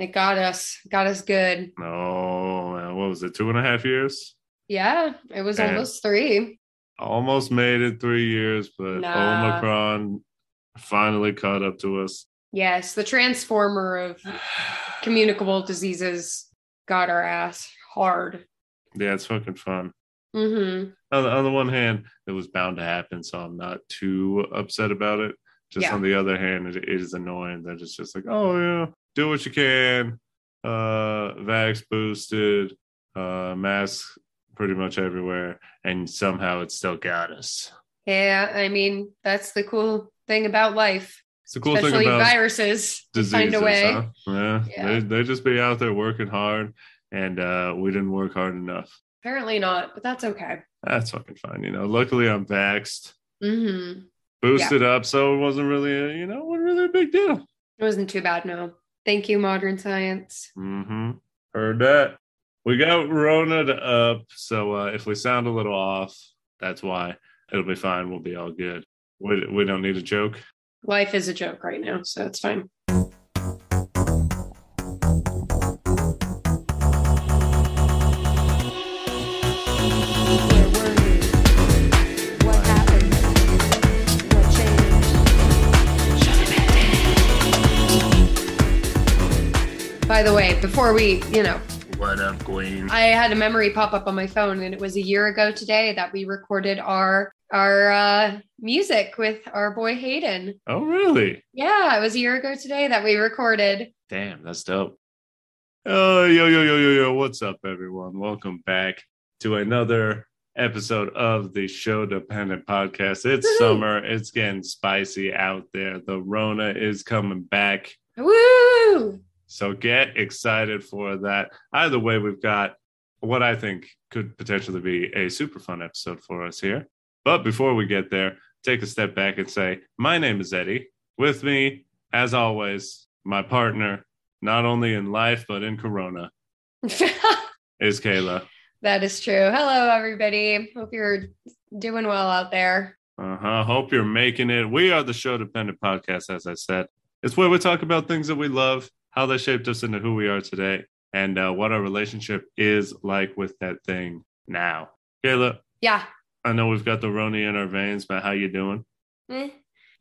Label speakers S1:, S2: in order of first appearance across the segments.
S1: It got us, got us good.
S2: No, what was it? Two and a half years.
S1: Yeah, it was
S2: Man.
S1: almost three.
S2: Almost made it three years, but
S1: Nah.
S2: Omicron finally caught up to us.
S1: Yes, the transformer of communicable diseases got our ass hard.
S2: Yeah, it's fucking fun.
S1: Mm-hmm.
S2: On the, on the one hand, it was bound to happen, so I'm not too upset about it. Just
S1: Yeah.
S2: on the other hand, it, it is annoying that it's just like, oh yeah, do what you can. Uh, vax boosted, uh, masks pretty much everywhere, and somehow it still got us.
S1: Yeah, I mean that's the cool thing about life,
S2: It's the cool
S1: especially
S2: thing about
S1: viruses.
S2: Diseases,
S1: Find a way.
S2: huh? Yeah,
S1: Yeah.
S2: They, they just be out there working hard, and uh, we didn't work hard enough.
S1: Apparently not, but that's okay.
S2: That's fucking fine, you know. Luckily, I'm vaxxed,
S1: Mm-hmm.
S2: boosted up, so it wasn't really, a, you know, wasn't really a big deal.
S1: It wasn't too bad. No, thank you, modern science.
S2: Mm-hmm. Heard that. We got Rona up, so uh, if we sound a little off, that's why. It'll be fine. We'll be all good. We, we don't need a joke.
S1: Life is a joke right now, so it's fine. Before we, you know,
S2: What up, Queen?
S1: I had a memory pop up on my phone, and it was a year ago today that we recorded our our uh, music with our boy Hayden.
S2: oh, really?
S1: Yeah, it was a year ago today that we recorded.
S2: Damn, that's dope. Oh, yo, yo, yo, yo, yo. What's up, everyone? Welcome back to another episode of the Show Dependent Podcast. It's
S1: Woohoo.
S2: summer. It's getting spicy out there. The Rona is coming back.
S1: Woo!
S2: So get excited for that. Either way, we've got what I think could potentially be a super fun episode for us here. But before we get there, take a step back and say, My name is Eddie. With me, as always, my partner, not only in life, but in Corona, is Kayla.
S1: that is true. Hello, everybody. Hope you're doing well out there.
S2: Uh huh. Hope you're making it. We are the Show Dependent Podcast, as I said. It's where we talk about things that we love, how they shaped us into who we are today, and uh, what our relationship is like with that thing now. Kayla,
S1: Yeah.
S2: I know we've got the Roni in our veins, but how you doing?
S1: Eh.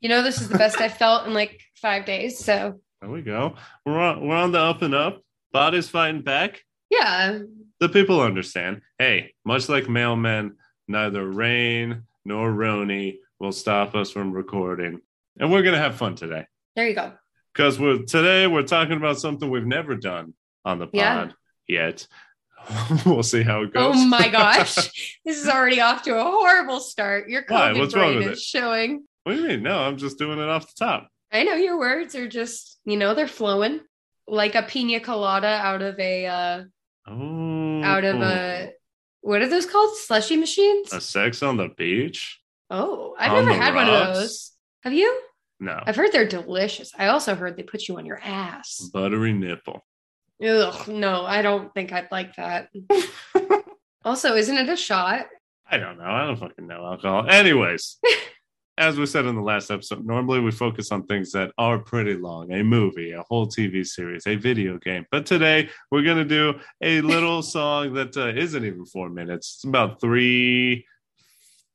S1: You know, this is the best I've felt in like five days. So,
S2: There we go. We're on, we're on the up and up. Body's fighting back.
S1: yeah.
S2: The people understand. Hey, much like mailmen, neither rain nor Roni will stop us from recording, and we're gonna have fun today.
S1: There you go.
S2: Because we're today we're talking about something we've never done on the pod
S1: Yeah.
S2: yet. we'll see how it goes.
S1: Oh my gosh. this is already off to a horrible start. Your
S2: Why?
S1: COVID
S2: What's wrong with
S1: is
S2: it?
S1: showing.
S2: what do you mean? No, I'm just doing it off the top.
S1: I know your words are just, you know, they're flowing like a pina colada out of a, uh,
S2: Oh,
S1: out of a, what are those called? Slushy machines?
S2: a sex on the beach.
S1: Oh, I've
S2: On
S1: never had one of those. Have you?
S2: No,
S1: I've heard they're delicious. I also heard they put you on your ass.
S2: buttery nipple.
S1: Ugh, no, I don't think I'd like that. also, isn't it a shot?
S2: I don't know. I don't fucking know alcohol. Anyways, as we said in the last episode, normally we focus on things that are pretty long a movie, a whole TV series, a video game. But today we're going to do a little song that uh, not even four minutes. It's about three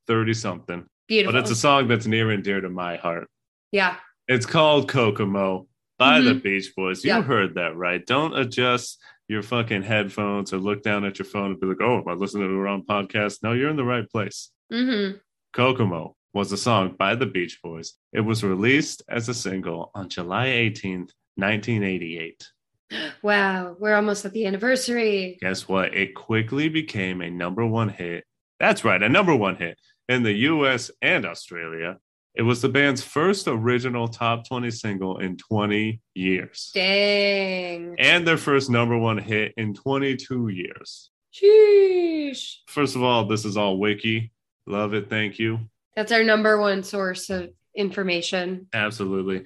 S2: thirty something.
S1: Beautiful.
S2: But it's a song that's near and dear to my heart.
S1: Yeah.
S2: It's called Kokomo by the
S1: Mhm.
S2: Beach Boys. You
S1: Yeah.
S2: heard that right. Don't adjust your fucking headphones or look down at your phone and be like, oh, am I listening to the wrong podcast? No, you're in the right place.
S1: Mm-hmm.
S2: Kokomo was a song by the Beach Boys. It was released as a single on July 18th, 1988.
S1: Wow, we're almost at the anniversary.
S2: Guess what? It quickly became a number one hit. That's right, a number one hit in the US and Australia. It was the band's first original top 20 single in 20 years.
S1: Dang.
S2: And their first number one hit in 22 years.
S1: Sheesh.
S2: First of all, this is all wiki. Love it. Thank you.
S1: That's our number one source of information.
S2: Absolutely.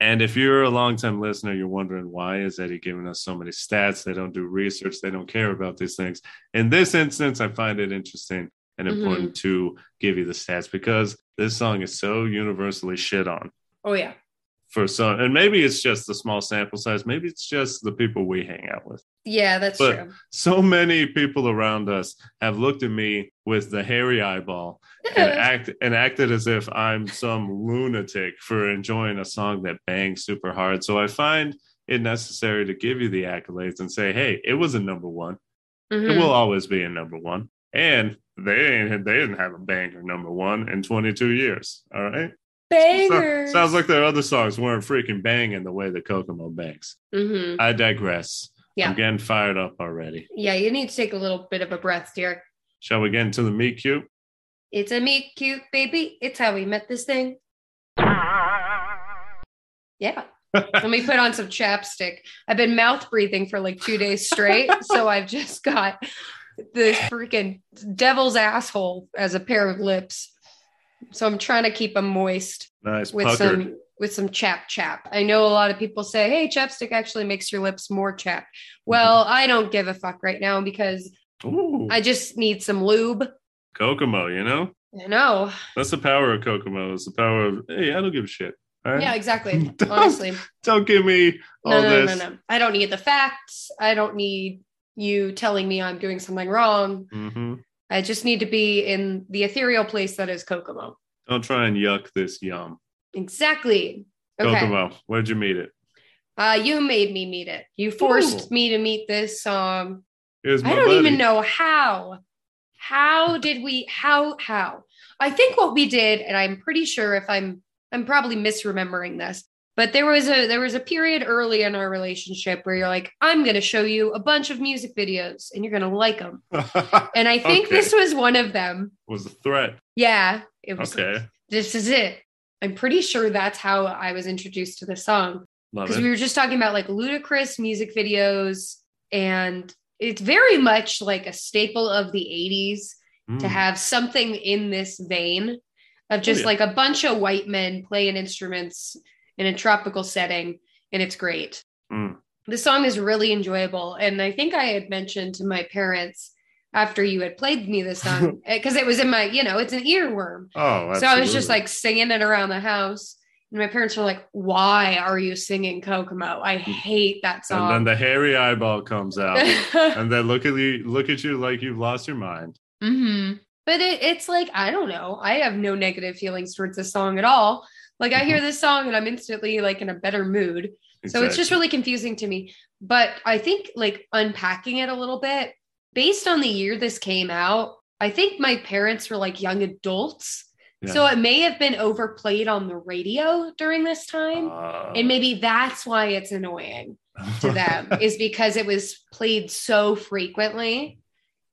S2: And if you're a longtime listener, you're wondering why is Eddie giving us so many stats? They don't do research. They don't care about these things. In this instance, I find it interesting and
S1: Mhm.
S2: important to give you the stats because this song is so universally shit on.
S1: Oh, yeah.
S2: for some, and maybe it's just the small sample size. Maybe it's just the people we hang out with.
S1: Yeah, that's
S2: But-
S1: true.
S2: So many people around us have looked at me with the hairy eyeball and act and acted as if I'm some lunatic for enjoying a song that bangs super hard. So I find it necessary to give you the accolades and say, "Hey, it was a number one.
S1: Mhm.
S2: It will always be a number one." And they ain't they didn't have a banger number one in 22 years. All right. So- sounds like their other songs weren't freaking banging the way the Kokomo bangs.
S1: Mhm.
S2: I digress.
S1: Yeah.
S2: I'm getting fired up already.
S1: Yeah, you need to take a little bit of a breath, dear.
S2: Shall we get into the meet cute?
S1: It's a meet cute baby. It's how we met this thing. Yeah. Let me put on some chapstick. I've been mouth breathing for like two days straight. so I've just got this freaking devil's asshole as a pair of lips. So I'm trying to keep them moist
S2: Nice
S1: with
S2: puckered.
S1: some with some chap chap. I know a lot of people say, "Hey, chapstick actually makes your lips more chap." Mm-hmm. Well, I don't give a fuck right now because
S2: Ooh,
S1: I just need some lube.
S2: Kokomo, you know?
S1: I know.
S2: That's the power of Kokomo. It's the power of, hey, I don't give a shit. All right?
S1: Yeah, exactly.
S2: Don't-
S1: Honestly,
S2: Don't give me all
S1: no, no, no, no, no. I don't need the facts. I don't need you telling me I'm doing something wrong.
S2: hmm
S1: I just need to be in the ethereal place that is Kokomo.
S2: Don't try and yuck this yum.
S1: Exactly. Okay.
S2: Kokomo, where'd you meet it?
S1: Uh, you made me meet it. You forced
S2: Ooh.
S1: me to meet this.
S2: Here's
S1: I don't
S2: buddy.
S1: even know how. How did we how how? I think what we did and I'm pretty sure if I'm I'm probably misremembering this. But there was a there was a period early in our relationship where you're like I'm going to show you a bunch of music videos and you're going to like them. And I think
S2: Okay.
S1: this was one of them.
S2: was a threat.
S1: Yeah, it was
S2: Okay.
S1: this is it. I'm pretty sure that's how I was introduced to the song because we were just talking about like ludicrous music videos and it's very much like a staple of the 80s to
S2: Mm.
S1: have something in this vein of just
S2: yeah.
S1: like a bunch of white men playing instruments in a tropical setting and it's great
S2: Mm.
S1: the song is really enjoyable and i think i had mentioned to my parents after you had played me this song because it was in my you know it's an earworm
S2: Oh,
S1: so I was just like singing it around the house. And my parents were like, Why are you singing Kokomo? I hate that song.
S2: and then the hairy eyeball comes out, and then look at you, look at you like you've lost your mind.
S1: hmm But it, it's like, I don't know. I have no negative feelings towards this song at all. Like, I
S2: Mm-hmm.
S1: hear this song and I'm instantly like in a better mood. So it's just really confusing to me. But I think like unpacking it a little bit, based on the year this came out, I think my parents were like young adults.
S2: Yeah.
S1: So it may have been overplayed on the radio during this time.
S2: Uh,
S1: and maybe that's why it's annoying to them is because it was played so frequently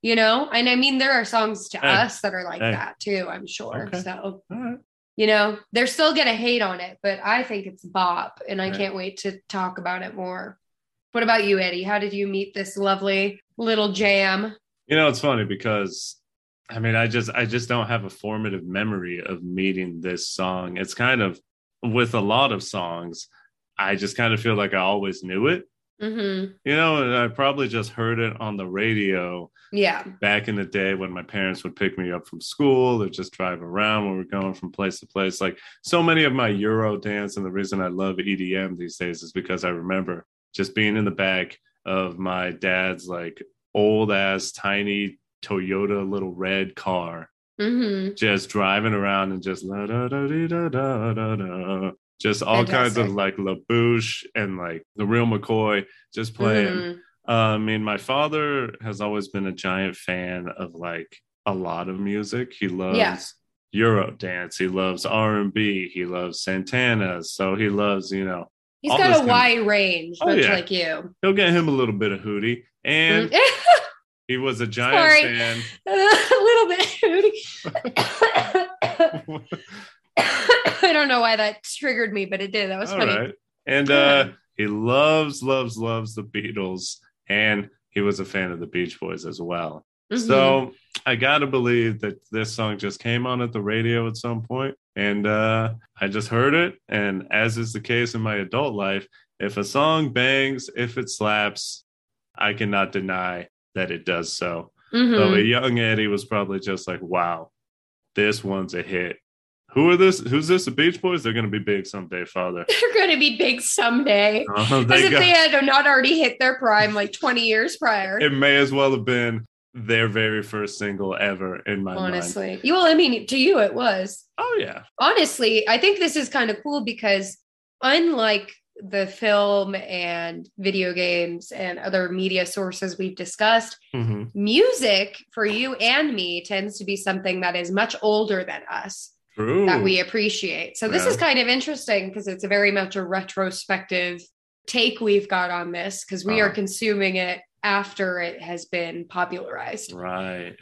S1: you know and i mean there are songs to
S2: Hey.
S1: us that are like
S2: Hey.
S1: that too i'm sure
S2: Okay.
S1: so
S2: right.
S1: You know they're still gonna hate on it but i think it's bop and i
S2: Right.
S1: can't wait to talk about it more what about you eddie how did you meet this lovely little jam
S2: You know, it's funny because I mean, I just I just don't have a formative memory of meeting this song. It's kind of with a lot of songs, I just kind of feel like I always knew it.
S1: mm-hmm.
S2: You know, and I probably just heard it on the radio
S1: yeah
S2: back in the day when my parents would pick me up from school or just drive around when we we're going from place to place. Like so many of my Euro dance, and the reason I love EDM these days is because I remember just being in the back of my dad's like old ass tiny Toyota little red car,
S1: mm-hmm.
S2: just driving around and just la da da da da da da. Just all kinds of
S1: Fantastic.
S2: like La Bouche and like the real McCoy just playing.
S1: Mhm.
S2: Uh, I mean, my father has always been a giant fan of like a lot of music. He loves
S1: Yeah.
S2: Euro dance. He loves R and B. He loves Santana. So he loves, you know,
S1: he's got a
S2: kind of-
S1: wide range
S2: Oh,
S1: much
S2: yeah.
S1: like you
S2: he'll get him a little bit of Hootie. And he was a giant
S1: Sorry.
S2: fan.
S1: a little bit Hootie. I don't know why that triggered me, but it did. That was
S2: All
S1: funny.
S2: right. And uh, he loves, loves, loves the Beatles. And he was a fan of the Beach Boys as well.
S1: Mhm.
S2: So I gotta believe that this song just came on at the radio at some point, and uh, I just heard it. And as is the case in my adult life, if a song bangs, if it slaps, I cannot deny that it does so.
S1: Mhm.
S2: So a young Eddie was probably just like, "Wow, this one's a hit. Who are this? Who's this? The Beach Boys? They're gonna be big someday, Father.
S1: They're going to be big someday.
S2: Uh,
S1: As if
S2: got-
S1: they had not already hit their prime like 20 years prior.
S2: it may as well have been their very first single ever in my mind.
S1: honestly. You well, I mean, to you it was.
S2: Oh yeah.
S1: Honestly, I think this is kind of cool because unlike the film and video games and other media sources we've discussed,
S2: Mhm.
S1: music for you and me tends to be something that is much older than us
S2: True.
S1: that we appreciate. So this
S2: Yeah.
S1: is kind of interesting because it's a very much a retrospective take we've got on this because we are
S2: Uh-huh.
S1: consuming it after it has been popularized
S2: right.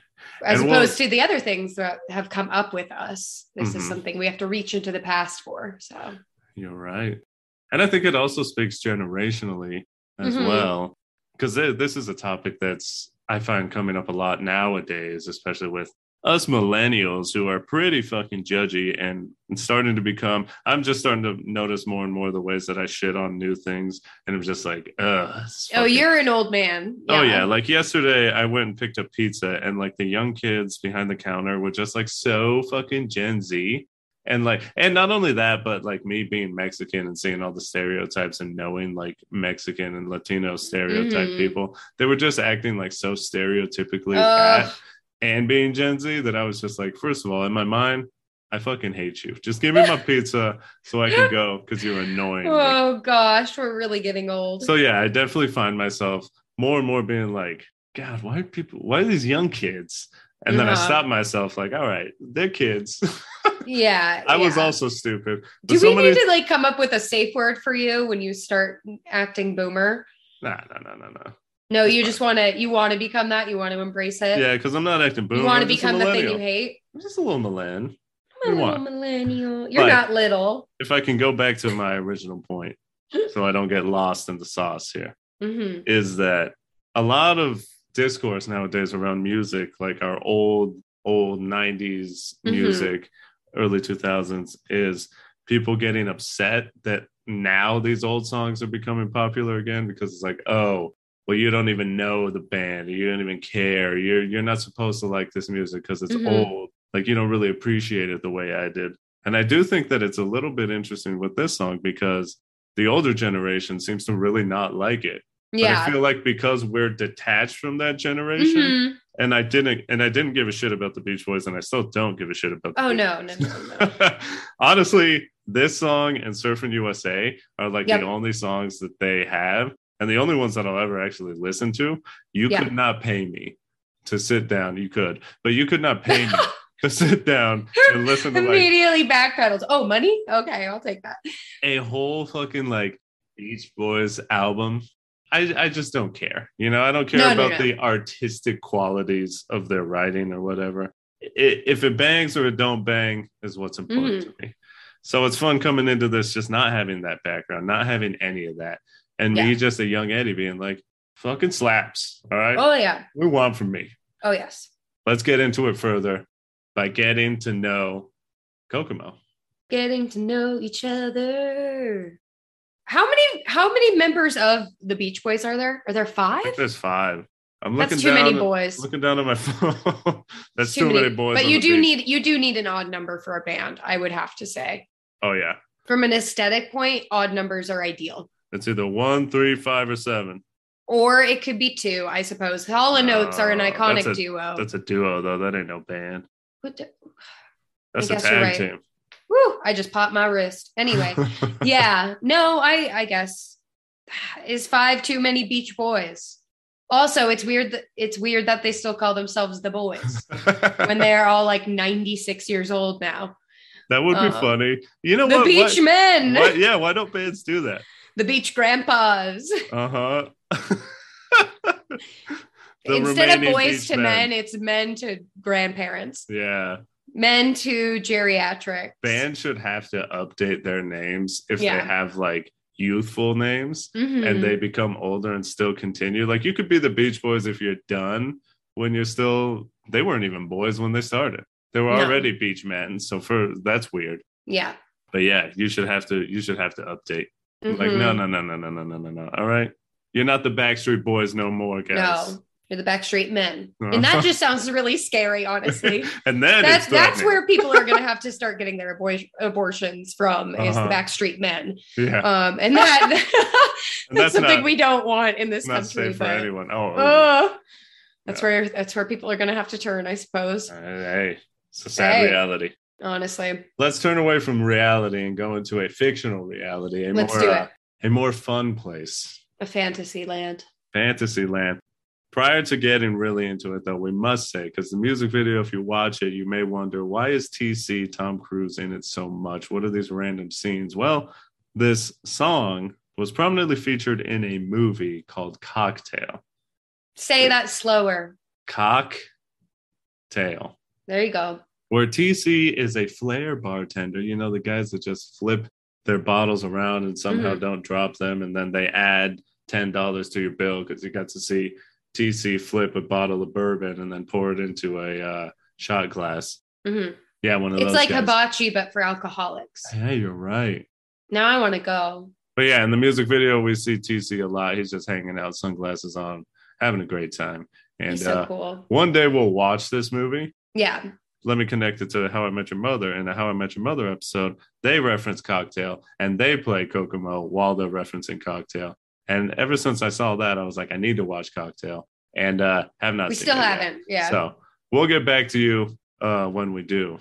S1: as
S2: And we'll-
S1: opposed to the other things that have come up with us. This is
S2: Mhm.
S1: something we have to reach into the past for. So
S2: You're right. And I think it also speaks generationally as
S1: Mhm.
S2: well. Because this is a topic that's, I find coming up a lot nowadays, especially with us millennials who are pretty fucking judgy and starting to become. I'm just starting to notice more and more the ways that I shit on new things. And I'm just like,
S1: Oh,
S2: fucking-
S1: you're an old man.
S2: Oh yeah, like yesterday I went and picked up pizza and like the young kids behind the counter were just like so fucking Gen Z. And like and not only that, but like me being Mexican and seeing all the stereotypes and knowing like Mexican and Latino stereotype
S1: Mhm.
S2: people, they were just acting like so stereotypically. And being Gen Z that I was just like, first of all, in my mind, I fucking hate you. Just give me my pizza so I can go because you're annoying.
S1: oh gosh, we're really getting old.
S2: So yeah, I definitely find myself more and more being like, God, why are people? Why are these young kids? And then I
S1: Uh-huh.
S2: stop myself, like, all right, they're kids.
S1: yeah.
S2: I was also stupid.
S1: Do we
S2: somebody-
S1: need to like come up with a safe word for you when you start acting boomer?
S2: Nah, nah, nah, nah, nah.
S1: No, you just want to you want to become that. You want to embrace it.
S2: Yeah, because I'm not acting boomer.
S1: you want to
S2: I'm just a
S1: become the thing you hate.
S2: I'm just a little millennial.
S1: I'm a little millennial. You're
S2: But-
S1: not little.
S2: If I can go back to my original point, so I don't get lost in the sauce here,
S1: hmm
S2: is that a lot of discourse nowadays around music, like our old, old 90s
S1: Mhm.
S2: music, early 2000s, is people getting upset that now these old songs are becoming popular again because it's like, oh, well, you don't even know the band, you don't even care. You're you're not supposed to like this music because it's
S1: Mhm.
S2: old. Like you don't really appreciate it the way I did. And I do think that it's a little bit interesting with this song because the older generation seems to really not like it. But I feel like because we're detached from that generation,
S1: Mhm.
S2: and I didn't, and I didn't give a shit about the Beach Boys, and I still don't give a shit about. The
S1: Oh
S2: Beach
S1: no, no, no, no.
S2: Honestly, this song and Surfing USA are like
S1: Yep.
S2: the only songs that they have, and the only ones that I'll ever actually listen to. You
S1: Yeah.
S2: could not pay me to sit down. You could, but you could not pay me to sit down and listen to like
S1: Immediately backpedals. Oh, money? Okay, I'll take that.
S2: a whole fucking like Beach Boys album. I, I just don't care. You know, I don't care
S1: No, no,
S2: about
S1: no.
S2: the artistic qualities of their writing or whatever. I if it bangs or it don't bang is what's important
S1: Mm-hmm.
S2: to me. So it's fun coming into this just not having that background, not having any of that. And me just a young Eddie being like, fucking slaps. All right.
S1: Oh yeah.
S2: We want from me.
S1: Oh yes.
S2: Let's get into it further by getting to know Kokomo.
S1: Getting to know each other. How many how many members of the Beach Boys are there? Are there five?
S2: there's five. I'm looking
S1: That's too
S2: down
S1: many boys.
S2: Looking down at my phone. That's too, many, boys.
S1: But you do need you do need an odd number for a band, I would have to say.
S2: Oh yeah,
S1: From an aesthetic point, odd numbers are ideal.
S2: It's either one, three, five, or seven.
S1: Or it could be two, I suppose. Hall and Oates are an iconic
S2: that's a-
S1: duo.
S2: That's a duo though. That ain't no band.
S1: What the-
S2: That's a tag
S1: right.
S2: team.
S1: Whew, I just popped my wrist. Anyway, yeah, no, I I guess is five too many Beach Boys. Also, it's weird that it's weird that they still call themselves the boys when they're all like 96 years old now.
S2: that would be
S1: uh,
S2: funny. You know
S1: the
S2: what?
S1: beach
S2: Why-
S1: men,
S2: why- yeah, why don't bands do that?
S1: The beach grandpas.
S2: Uh huh.
S1: Instead of boys to men, it's men to grandparents,
S2: Yeah,
S1: men to geriatrics.
S2: bands should have to update their names if
S1: Yeah.
S2: they have like youthful names.
S1: Mhm.
S2: and they become older and still continue. Like you could be the Beach Boys if you're done when you're still. They weren't even boys when they started. They were
S1: No.
S2: already beach men. So for that's weird.
S1: yeah.
S2: But yeah, you should have to. You should have to update. Like
S1: Mhm.
S2: no, no, no, no, no, no, no, no, no. All right, you're not the Backstreet Boys no more, guys.
S1: No. You're the Backstreet Men, and that just sounds really scary. Honestly,
S2: and then
S1: that's that's where people are going to have to start getting their abor- abortions from is
S2: Uh-huh.
S1: the Backstreet Men,
S2: yeah,
S1: um, and that that's,
S2: that's
S1: something
S2: not-
S1: we don't want in this country.
S2: for anyone. Oh,
S1: uh, that's
S2: Yeah.
S1: where that's where people are going to have to turn, I suppose.
S2: hey, it's a sad
S1: Hey.
S2: reality.
S1: Honestly,
S2: Let's turn away from reality and go into a fictional reality. A
S1: Let's
S2: more,
S1: do
S2: uh, a more fun place.
S1: a fantasy land.
S2: Fantasy land. Prior to getting really into it, though, we must say, because the music video, if you watch it, you may wonder why is TC Tom Cruise in it so much? What are these random scenes? Well, this song was prominently featured in a movie called Cocktail.
S1: Say that slower.
S2: Cocktail,
S1: There you go.
S2: Where TC is a flair bartender. You know, the guys that just flip their bottles around and somehow
S1: Mhm.
S2: don't drop them, and then they add ten dollars to your bill because you got to see TC flip a bottle of bourbon and then pour it into a uh, shot glass.
S1: Mhm.
S2: Yeah, one of
S1: It's
S2: those.
S1: It's like
S2: guys.
S1: hibachi, but for alcoholics.
S2: Yeah, you're right.
S1: Now I want to go.
S2: But yeah, in the music video, we see TC a lot. He's just hanging out, sunglasses on, having a great time. And
S1: so
S2: uh,
S1: cool.
S2: one day we'll watch this movie.
S1: Yeah.
S2: Let me connect it to How I Met Your Mother. and the How I Met Your Mother episode, they reference Cocktail and they play Kokomo while they're referencing Cocktail. And ever since I saw that, I was like, I need to watch Cocktail, and uh, have not.
S1: we
S2: seen
S1: still
S2: it yet.
S1: haven't. Yeah.
S2: So we'll get back to you uh, when we do.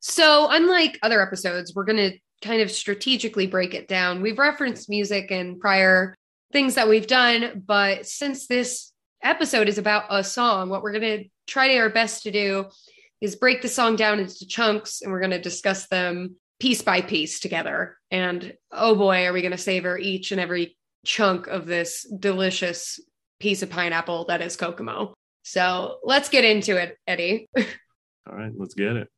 S1: So, unlike other episodes, we're going to kind of strategically break it down. We've referenced music and prior things that we've done, but since this episode is about a song, what we're going to try our best to do is break the song down into chunks and we're going to discuss them piece by piece together. And oh boy, are we going to savor each and every chunk of this delicious piece of pineapple that is Kokomo. So, let's get into it, Eddie.
S2: All right, let's get it.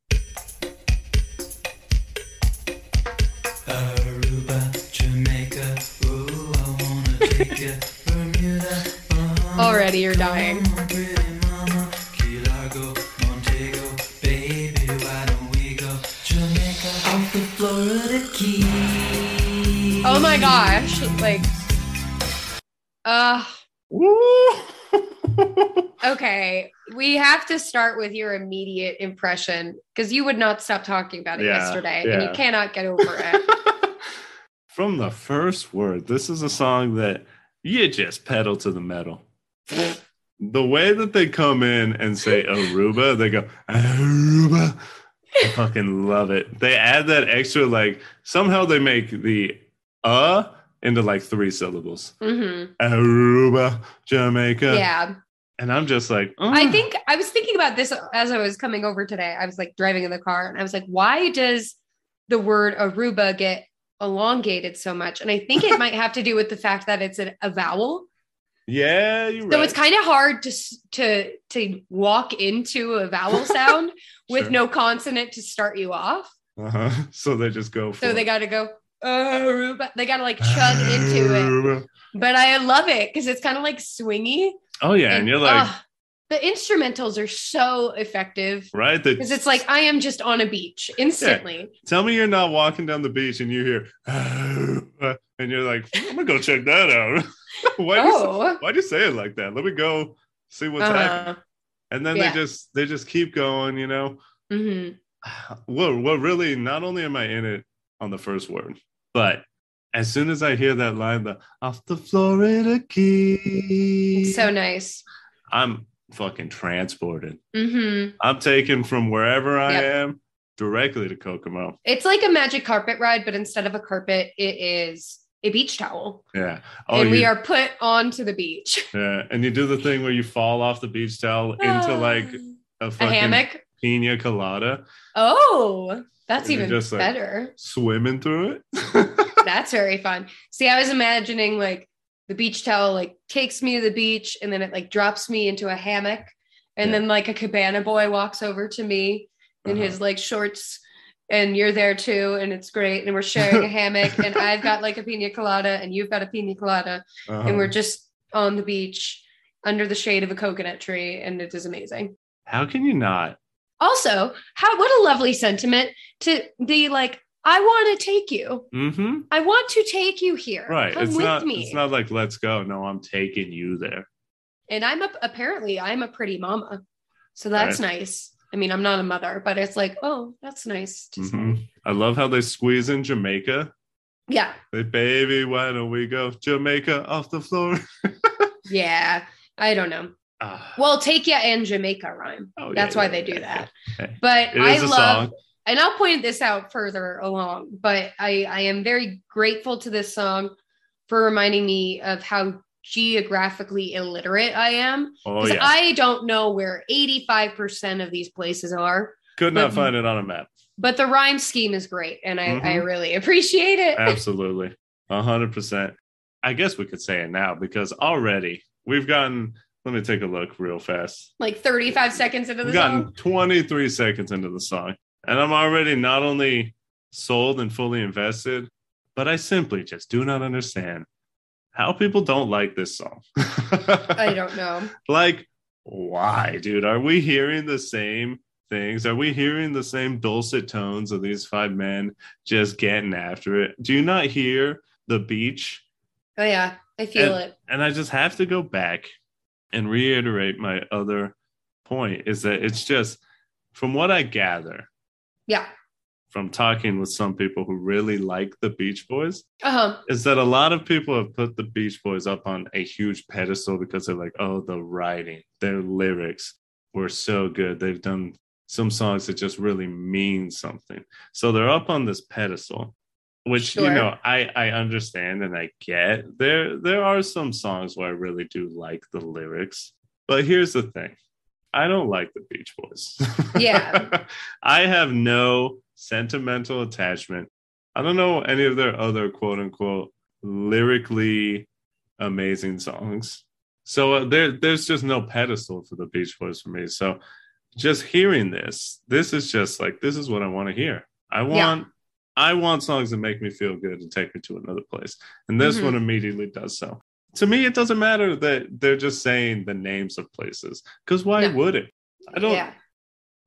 S3: Aruba, Jamaica, ooh, I wanna take you. Bermuda, Bahamas,
S1: Already you're dying. Oh my gosh. Like, uh, okay. We have to start with your immediate impression because you would not stop talking about it
S2: Yeah,
S1: yesterday and you cannot get over it.
S2: From the first word, this is a song that you just pedal to the metal. the way that they come in and say Aruba, they go Aruba. I fucking love it. They add that extra, like somehow they make the uh into like three syllables.
S1: hmm
S2: Aruba, Jamaica.
S1: Yeah.
S2: And I'm just like,
S1: I
S2: "Mm."
S1: think I was thinking about this as I was coming over today. I was like driving in the car and I was like, why does the word Aruba get elongated so much? And I think it might have to do with the fact that it's an, a vowel.
S2: yeah, you're
S1: So
S2: right.
S1: it's kind of hard to to to walk into a vowel sound with
S2: Sure.
S1: no consonant to start you off.
S2: uh-huh. So they just go for
S1: So they got to go Aruba. They got to like chug into it. But I love it because it's kind of like swingy.
S2: Oh yeah, and, you're like,
S1: ugh, the instrumentals are so effective
S2: right?
S1: because it's like I am just on a beach instantly.
S2: Tell me you're not walking down the beach and you hear, "Aruba," and you're like, I'm gonna go check that out. why do you
S1: Oh,
S2: you say it like that? Let me go see what's happening.
S1: uh,
S2: And then
S1: yeah.
S2: they just they just keep going. You know,
S1: mhm.
S2: well, well, really, not only am I in it on the first word, but as soon as I hear that line, the off the Florida Keys,
S1: so nice.
S2: I'm fucking transported.
S1: hmm
S2: I'm taken from wherever I
S1: Yep.
S2: am directly to Kokomo.
S1: It's like a magic carpet ride, but instead of a carpet, it is a beach towel.
S2: Yeah. Oh,
S1: and we are put onto the beach.
S2: Yeah, and you do the thing where you fall off the beach towel into like a
S1: a hammock.
S2: pina colada,
S1: Oh, that's even
S2: just like-
S1: better.
S2: swimming through it.
S1: That's very fun. See, I was imagining like the beach towel like takes me to the beach and then it like drops me into a hammock. And
S2: Yeah.
S1: then like a cabana boy walks over to me in
S2: Uh-huh.
S1: his like shorts and you're there too. And it's great. And we're sharing a hammock and I've got like a pina colada and you've got a pina colada
S2: Uh-huh.
S1: and we're just on the beach under the shade of a coconut tree. And it is amazing.
S2: How can you not?
S1: Also, how what a lovely sentiment to be like, I want to take you.
S2: Mm-hmm.
S1: I want to take you here.
S2: Right.
S1: Come
S2: it's
S1: with
S2: not.
S1: me.
S2: It's not like let's go. No, I'm taking you there.
S1: And I'm a, apparently I'm a pretty mama. So that's nice. I mean, I'm not a mother, but it's like, oh, that's nice.
S2: Mhm. I love how they squeeze in Jamaica.
S1: Yeah.
S2: They, baby, why don't we go Jamaica off the floor?
S1: Yeah. I don't know.
S2: Ah,
S1: Well, take ya and Jamaica rhyme.
S2: oh, yeah,
S1: That's why
S2: yeah,
S1: they do
S2: yeah,
S1: that.
S2: yeah. Hey,
S1: But I love,
S2: song.
S1: and I'll point this out further along, but I, I am very grateful to this song for reminding me of how geographically illiterate I am.
S2: Oh, yeah.
S1: I don't know where 85% of these places are,
S2: Could not
S1: but-
S2: find it on a map.
S1: but the rhyme scheme is great. And I, I
S2: Mhm.
S1: really appreciate it.
S2: Absolutely. A hundred percent. I guess we could say it now because already we've gotten let me take a look real fast.
S1: like 35 seconds into the
S2: We've gotten
S1: song.
S2: 23 seconds into the song. And I'm already not only sold and fully invested, but I simply just do not understand how people don't like this song.
S1: I don't know.
S2: like why dude are we hearing the same things are we hearing the same dulcet tones of these five men just getting after it do you not hear the beach
S1: Oh, yeah. I feel it.
S2: and i just have to go back and reiterate my other point is that it's just from what i gather
S1: Yeah.
S2: from talking with some people who really like the beach boys
S1: Uh huh.
S2: is that a lot of people have put the Beach Boys up on a huge pedestal because they're like, oh, the writing, their lyrics were so good. They've done some songs that just really mean something. So they're up on this pedestal, which you know I I understand and I get. There there are some songs where I really do like the lyrics, but here's the thing. I don't like the Beach Boys.
S1: Yeah.
S2: I have no sentimental attachment I don't know any of their other quote unquote lyrically amazing songs. So uh, there, there's just no pedestal for the Beach Boys for me. So just hearing this, this is just like this is what I want to hear. I want, I want songs that make me feel good and take me to another place, and this
S1: Mhm.
S2: one immediately does so. To me, it doesn't matter that they're just saying the names of places because why
S1: No.
S2: would it? I don't.
S1: Yeah.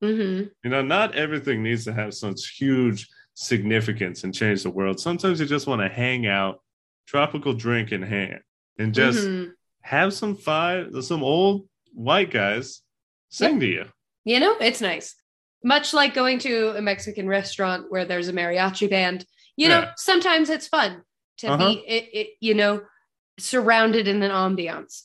S1: hmm
S2: You know, not everything needs to have such huge significance and change the world. Sometimes you just want to hang out, tropical drink in hand, and just
S1: Mhm.
S2: have some five, some old white guys sing to you.
S1: You know, it's nice. Much like going to a Mexican restaurant where there's a mariachi band. You know,
S2: Yeah.
S1: sometimes it's fun to
S2: Uh-huh.
S1: be, it, it, you know, surrounded in an ambiance.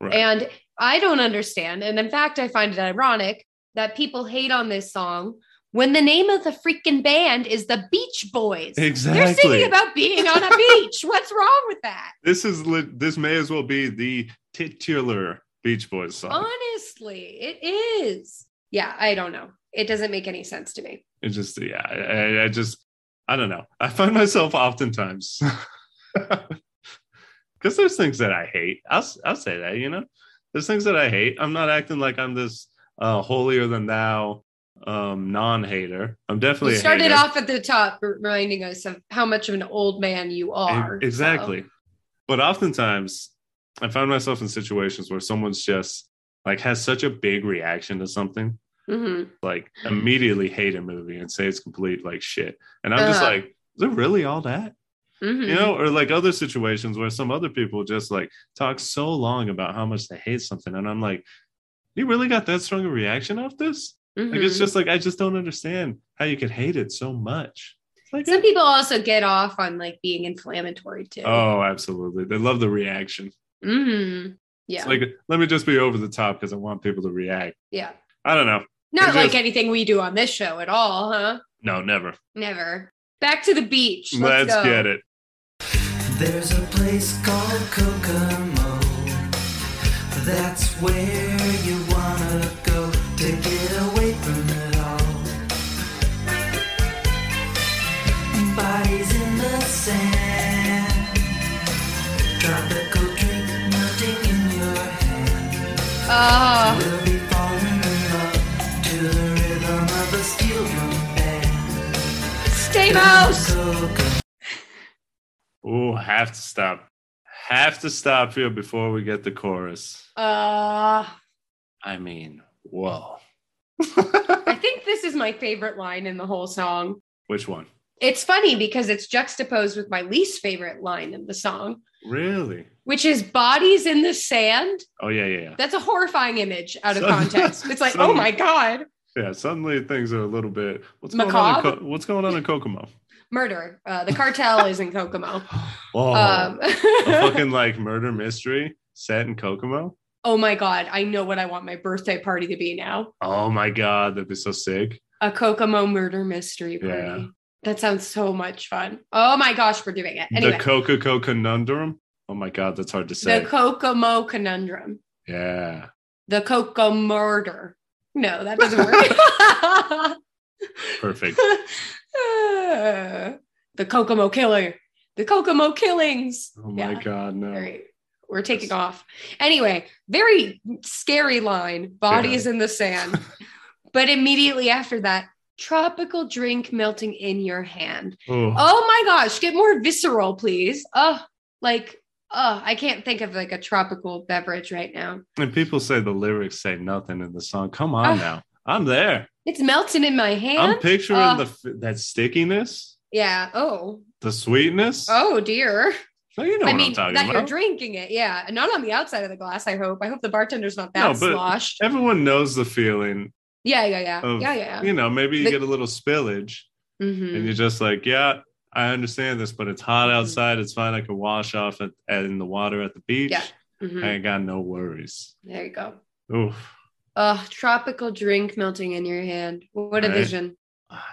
S2: Right.
S1: And I don't understand. And in fact, I find it ironic that people hate on this song when the name of the freaking band is the Beach Boys.
S2: Exactly.
S1: They're singing about being on a beach. What's wrong with that?
S2: this is this may as well be the titular Beach Boys song.
S1: Honestly, it is. Yeah, I don't know. It doesn't make any sense to me.
S2: It just, yeah, I, I- just, I don't know. I find myself oftentimes because there's things that I hate. I'll, I'll say that, you know, there's things that I hate. I'm not acting like I'm this uh, holier than thou um, non-hater. I'm definitely
S1: You started off at the top, reminding us of how much of an old man you are.
S2: Exactly. But oftentimes I find myself in situations where someone's just like has such a big reaction to something,
S1: Mhm.
S2: like immediately hate a movie and say it's complete like shit. And I'm just
S1: Uh-huh.
S2: like, is it really all that?
S1: Mhm.
S2: You know, or like other situations where some other people just like talk so long about how much they hate something. And I'm like, you really got that strong a reaction off this? Like it's
S1: Mhm.
S2: just like I just don't understand how you could hate it so much. Like
S1: Some people also get off on like being inflammatory too.
S2: Oh, absolutely. They love the reaction.
S1: Mm-hmm. Yeah.
S2: It's like, let me just be over the top because I want people to react.
S1: yeah.
S2: I don't know.
S1: Not
S2: It
S1: like
S2: just-
S1: anything we do on this show at all, huh?
S2: No, never.
S1: Never. Back to the beach.
S2: Let's,
S1: Let's, go.
S2: get it.
S3: There's a place called Kokomo. That's where you wanna go to get away from it all. Bodies in the sand. Tropical drink melting in your hand.
S1: Ah, mouse.
S2: Oh, have to stop. Have to stop here before we get the chorus.
S1: Uh,
S2: I mean, whoa.
S1: I think this is my favorite line in the whole song.
S2: Which one?
S1: It's funny because it's juxtaposed with my least favorite line in the song,
S2: Really?
S1: which is bodies in the sand.
S2: Oh yeah, yeah, yeah.
S1: That's a horrifying image out of context. It's like, oh my God,
S2: Yeah. Suddenly things are a little bit. What's going on? In Co- what's going on in Kokomo?
S1: murder. Uh, the cartel is in Kokomo.
S2: Oh,
S1: Um,
S2: a fucking like murder mystery set in Kokomo.
S1: oh my God, I know what I want my birthday party to be now.
S2: Oh my god, that'd be so sick.
S1: A Kokomo murder mystery party.
S2: Yeah.
S1: That sounds so much fun. Oh my gosh, we're doing it. Anyway,
S2: The Coca conundrum. Oh my god, that's hard to say.
S1: the Kokomo conundrum.
S2: yeah.
S1: The Coco murder. No, that doesn't work.
S2: Perfect.
S1: the Kokomo killer. The Kokomo killings.
S2: Oh my
S1: Yeah.
S2: god, no.
S1: All right. We're taking off. Anyway, very scary line. Bodies in the sand. but immediately after that, tropical drink melting in your hand.
S2: Oh,
S1: Oh my gosh, get more visceral, please. Oh, like, oh, I can't think of like a tropical beverage right now.
S2: and people say the lyrics say nothing in the song. Come on
S1: Ah.
S2: now. I'm there.
S1: It's melting in my hand.
S2: I'm picturing
S1: Ah.
S2: the that stickiness,
S1: Yeah. Oh.
S2: the sweetness.
S1: Oh dear.
S2: So you know
S1: I
S2: what
S1: mean,
S2: I'm talking
S1: that you're
S2: about.
S1: drinking it. Yeah. Not on the outside of the glass, I hope. I hope the bartender's not that
S2: No, but-
S1: sloshed.
S2: Everyone knows the feeling
S1: Yeah, yeah, yeah.
S2: of,
S1: yeah, yeah.
S2: you know, maybe you
S1: The-
S2: get a little spillage
S1: Mhm.
S2: and you're just like, yeah, I understand this, but it's hot
S1: Mhm.
S2: outside. It's fine. I can wash off at, at in the water at the beach.
S1: Yeah. Mhm.
S2: I ain't got no worries.
S1: There you go.
S2: Oof.
S1: Oh, tropical drink melting in your hand. What a
S2: Right.
S1: vision.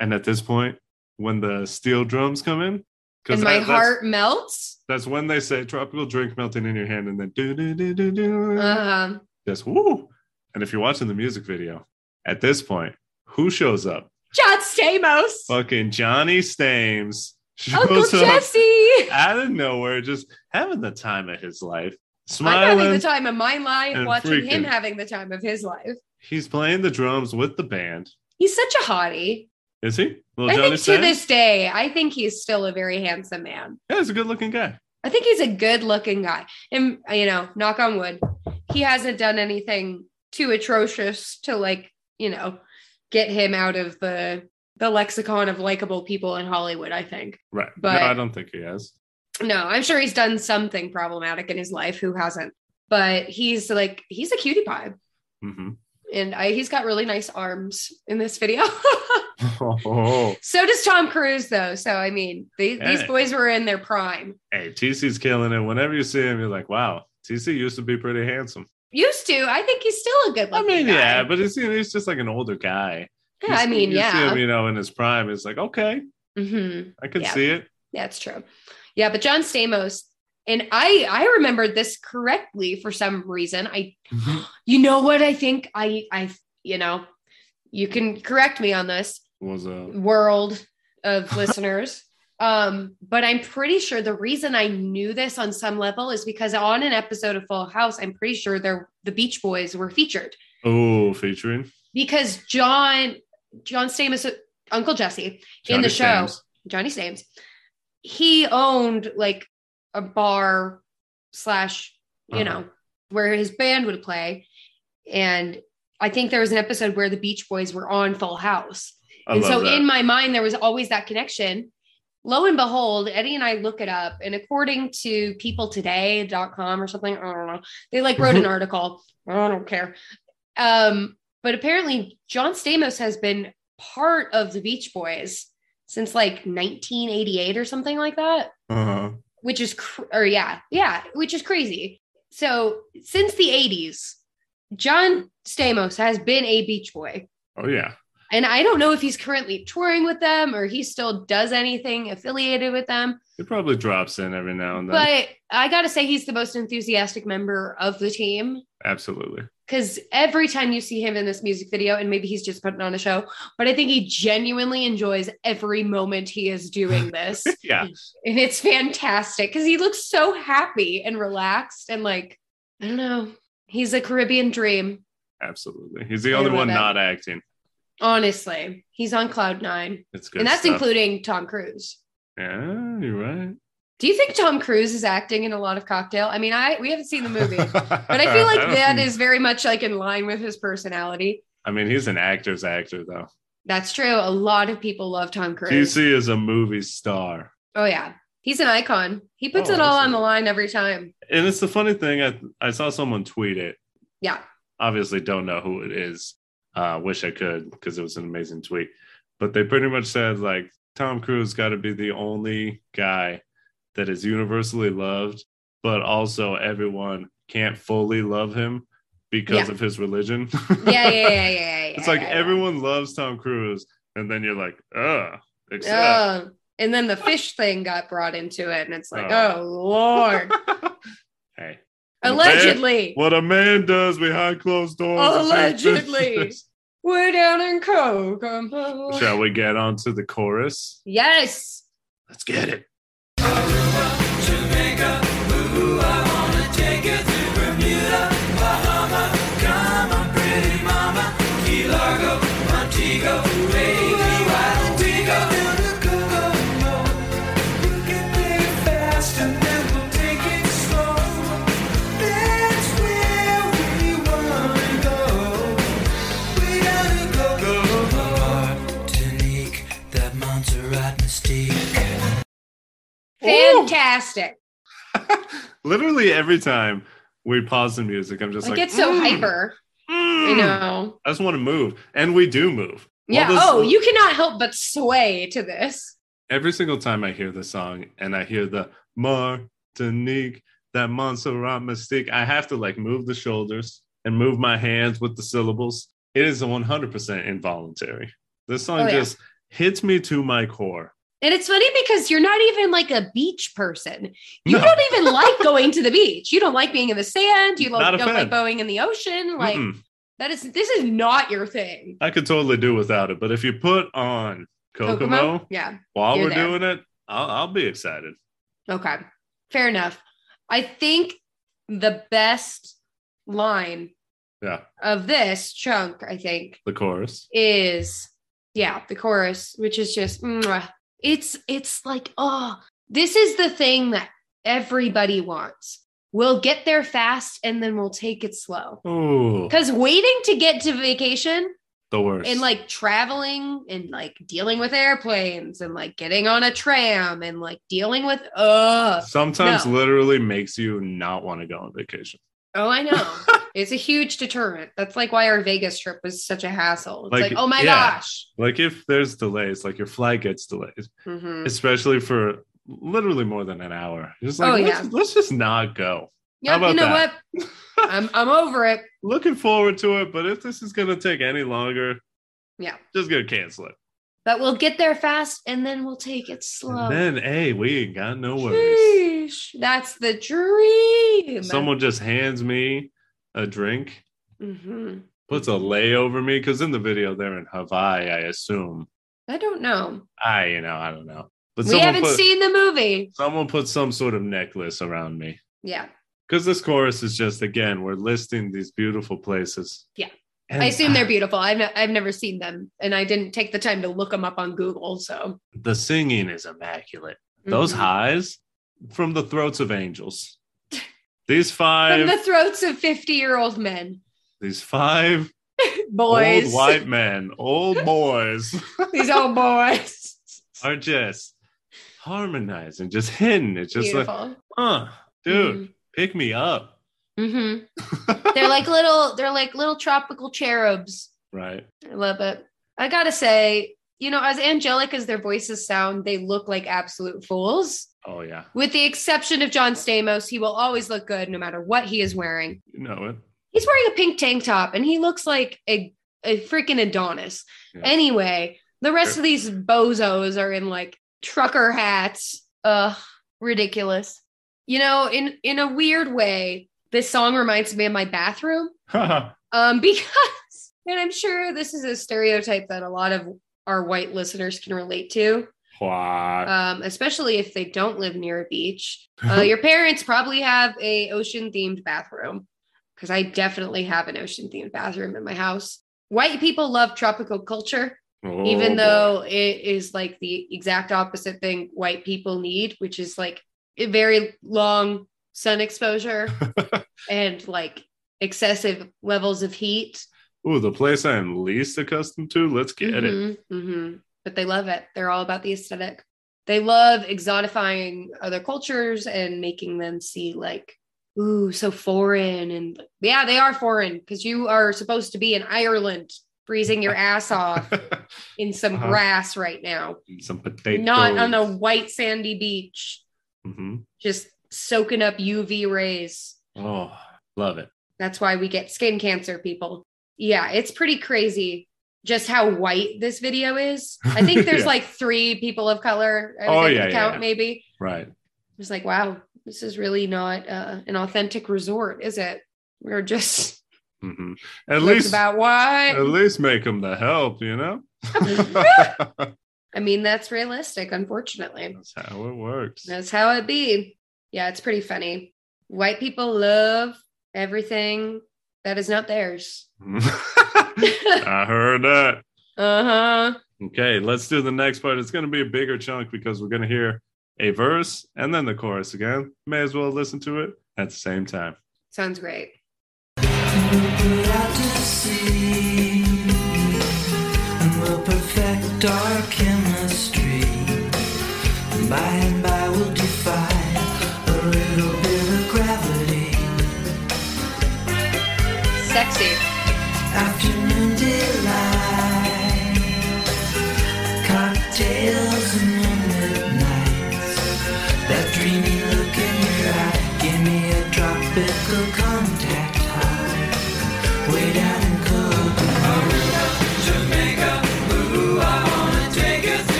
S2: And at this point, when the steel drums come in,
S1: And
S2: that-
S1: my
S2: that's-
S1: heart melts.
S2: That's when they say tropical drink melting in your hand, and then do do do do do.
S1: Uh-huh.
S2: Just woo. And if you're watching the music video, at this point, who shows up?
S1: John Stamos.
S2: Fucking Johnny Stames
S1: Uncle
S2: shows up
S1: Jesse.
S2: out of nowhere, just having the time of his life,
S1: I'm having the time of my life watching him having the time of his life.
S2: He's playing the drums with the band.
S1: He's such a hottie.
S2: Is he?
S1: I
S2: Johnny
S1: think to this day, I think he's still a very handsome man.
S2: Yeah, he's a good looking guy.
S1: I think he's a good looking guy. And, you know, knock on wood, he hasn't done anything too atrocious to, like, you know, get him out of the the lexicon of likable people in Hollywood, I think.
S2: Right.
S1: But-
S2: no, I don't think he has.
S1: No, I'm sure he's done something problematic in his life. Who hasn't? But he's like, he's a cutie pie.
S2: hmm
S1: And I, he's got really nice arms in this video.
S2: Oh,
S1: so does Tom Cruise, though. So, I mean, they, these boys were in their prime.
S2: hey, TC's killing it. Whenever you see him, you're like, wow, TC used to be pretty handsome.
S1: Used to. I think he's still a good looking.
S2: I mean,
S1: guy.
S2: yeah, but it's, he's just like an older guy.
S1: Yeah, I mean, yeah.
S2: him, you know, in his prime, it's like, okay,
S1: hmm
S2: I can
S1: Yeah.
S2: see it.
S1: That's true. Yeah, but John Stamos, and I I remembered this correctly for some reason. I you know what I think I I you know, you can correct me on this
S2: Was a
S1: world of listeners. Um, but I'm pretty sure the reason I knew this on some level is because on an episode of Full House, I'm pretty sure there the Beach Boys were featured
S2: oh featuring
S1: because John John Stamos, Uncle Jesse, in the show,
S2: Stames.
S1: Johnny Stames, he owned like a bar slash, you
S2: Uh-huh.
S1: know, where his band would play. And I think there was an episode where the Beach Boys were on Full House.
S2: I
S1: and so
S2: that.
S1: in my mind, there was always that connection. Lo and behold, Eddie and I look it up. And according to peopletoday.com or something, I don't know, they like wrote an article. I don't care. Um, but apparently, John Stamos has been part of the Beach Boys since like 1988 or something like that,
S2: uh-huh.
S1: which is, cr- or yeah, yeah, which is crazy. So since the 80s, John Stamos has been a Beach Boy.
S2: Oh yeah.
S1: And I don't know if he's currently touring with them or he still does anything affiliated with them.
S2: It probably drops in every now and then.
S1: But I got to say, he's the most enthusiastic member of the team
S2: Absolutely.
S1: because every time you see him in this music video, and maybe he's just putting on a show, but I think he genuinely enjoys every moment he is doing this.
S2: Yeah.
S1: and it's fantastic because he looks so happy and relaxed and like, I don't know, he's a Caribbean dream.
S2: Absolutely. He's the
S1: I
S2: only one
S1: it.
S2: not acting.
S1: Honestly, he's on cloud nine.
S2: It's good.
S1: and that's
S2: stuff.
S1: including Tom Cruise.
S2: Yeah, you're right.
S1: Do you think Tom Cruise is acting in a lot of cocktail? I mean, I we haven't seen the movie, but I feel like that is very much like in line with his personality.
S2: I mean, he's an actor's actor, though.
S1: That's true. A lot of people love Tom Cruise.
S2: TC is a movie star.
S1: Oh yeah, he's an icon. He puts
S2: Oh,
S1: it all on the line every time.
S2: And it's the funny thing, I, I saw someone tweet it.
S1: Yeah.
S2: Obviously, don't know who it is. Uh, wish I could because it was an amazing tweet. But they pretty much said, like, Tom Cruise got to be the only guy that is universally loved, but also everyone can't fully love him because
S1: Yeah.
S2: of his religion.
S1: Yeah, yeah, yeah, yeah. yeah
S2: it's like everyone loves Tom Cruise, and then you're like, ugh, except.
S1: Oh, and then the fish thing got brought into it, and it's like,
S2: Oh.
S1: oh, lord,
S2: hey.
S1: Allegedly,
S2: What a man does behind closed doors.
S1: Allegedly. we're down in Kokomo.
S2: Shall we get on to the chorus?
S1: Yes,
S2: Let's get it.
S1: Fantastic.
S2: Literally every time we pause the music, I'm just
S1: I
S2: like,
S1: get so
S2: "Mm,
S1: hyper. I
S2: mm."
S1: know.
S2: I just want to move, and we do move.
S1: Yeah.
S2: this-
S1: oh, you cannot help but sway to this.
S2: Every single time I hear the song and I hear the Martinique, that Montserrat mystique, I have to like move the shoulders and move my hands with the syllables. It is 100% involuntary. This song
S1: Oh, yeah.
S2: just hits me to my core.
S1: And it's funny because you're not even like a beach person. You
S2: No.
S1: don't even like going to the beach. You don't like being in the sand. You
S2: Not
S1: don't like going in the ocean. Like
S2: Mm-mm.
S1: that is this is not your thing.
S2: I could totally do without it, but if you put on Kokomo,
S1: Yeah.
S2: while we're
S1: there.
S2: doing it, I'll, I'll be excited.
S1: Okay. Fair enough. I think the best line
S2: Yeah,
S1: of this chunk, I think,
S2: the chorus.
S1: is yeah, the chorus, which is just mwah. It's it's like, oh, this is the thing that everybody wants. We'll get there fast and then we'll take it slow. Because waiting to get to vacation
S2: the worst.
S1: and like traveling and like dealing with airplanes and like getting on a tram and like dealing with uh
S2: sometimes
S1: no.
S2: literally makes you not want to go on vacation.
S1: Oh I know. it's a huge deterrent. That's like why our Vegas trip was such a hassle. It's
S2: Like,
S1: like, oh my
S2: yeah.
S1: gosh.
S2: Like if there's delays, like your flight gets delayed,
S1: Mhm.
S2: especially for literally more than an hour. Just like,
S1: Oh,
S2: let's,
S1: yeah.
S2: let's just not go.
S1: Yeah, you know
S2: that?
S1: what? I'm I'm over it.
S2: Looking forward to it, but if this is gonna take any longer,
S1: Yeah.
S2: just gonna cancel it.
S1: But we'll get there fast and then we'll take it slow.
S2: And then, hey, we ain't got no worries.
S1: Sheesh, that's the dream.
S2: Someone just hands me a drink,
S1: Mhm.
S2: puts a lei over me because in the video they're in Hawaii, I assume.
S1: I don't know.
S2: I, you know, I don't know. But
S1: we haven't
S2: put,
S1: seen the movie.
S2: someone put some sort of necklace around me.
S1: Yeah.
S2: Because this chorus is just again, we're listing these beautiful places.
S1: Yeah.
S2: And
S1: I assume they're beautiful. I've ne- I've never seen them, and I didn't take the time to look them up on Google. So
S2: the singing is immaculate. Those
S1: Mhm.
S2: highs from the throats of angels. These five from
S1: the throats of fifty-year-old men,
S2: these five
S1: boys,
S2: old white men, old boys,
S1: these old boys.
S2: are just harmonizing, just hitting. It's just like,
S1: Beautiful,
S2: uh, dude, pick me up.
S1: Hmm They're like little. They're like little tropical cherubs.
S2: right.
S1: I love it. I gotta say, you know, as angelic as their voices sound, they look like absolute fools.
S2: Oh yeah,
S1: With the exception of John Stamos, he will always look good no matter what he is wearing.
S2: you know it.
S1: He's wearing a pink tank top and he looks like a, a freaking Adonis.
S2: Yeah.
S1: Anyway, the rest of these bozos are in like trucker hats. Ugh, ridiculous. You know, in in a weird way, this song reminds me of my bathroom. Um, because, and I'm sure this is a stereotype that a lot of our white listeners can relate to,
S2: what?
S1: um, especially if they don't live near a beach. Uh, your parents probably have a ocean themed bathroom, because I definitely have an ocean themed bathroom in my house. White people love tropical culture,
S2: Oh,
S1: even
S2: boy.
S1: though it is like the exact opposite thing white people need, which is like a very long sun exposure and like excessive levels of heat
S2: Ooh, the place I am least accustomed to. Let's get it.
S1: Mhm, mhm. But they love it. They're all about the aesthetic. They love exotifying other cultures and making them see like, ooh, so foreign. And yeah, they are foreign because you are supposed to be in Ireland freezing your ass off in some
S2: Uh-huh.
S1: grass right now,
S2: Some potatoes.
S1: not on a white sandy beach,
S2: Mhm.
S1: just soaking up UV rays.
S2: Oh, love it.
S1: That's why we get skin cancer, people. Yeah, it's pretty crazy just how white this video is. I think there's
S2: Yeah.
S1: like three people of color. I
S2: Oh, yeah,
S1: count
S2: yeah.
S1: maybe.
S2: Right.
S1: It's like, wow, this is really not uh, an authentic resort, is it? We're just
S2: hmm At least,
S1: about why.
S2: at least make them the help. You know.
S1: I mean, that's realistic, unfortunately.
S2: That's how it works.
S1: That's how it be. Yeah, it's pretty funny. White people love everything that is not theirs.
S2: I heard that.
S1: Uh huh.
S2: Okay, let's do the next part. It's going to be a bigger chunk because we're going to hear a verse and then the chorus again. May as well listen to it at the same time.
S1: Sounds great.
S3: We'll Delight,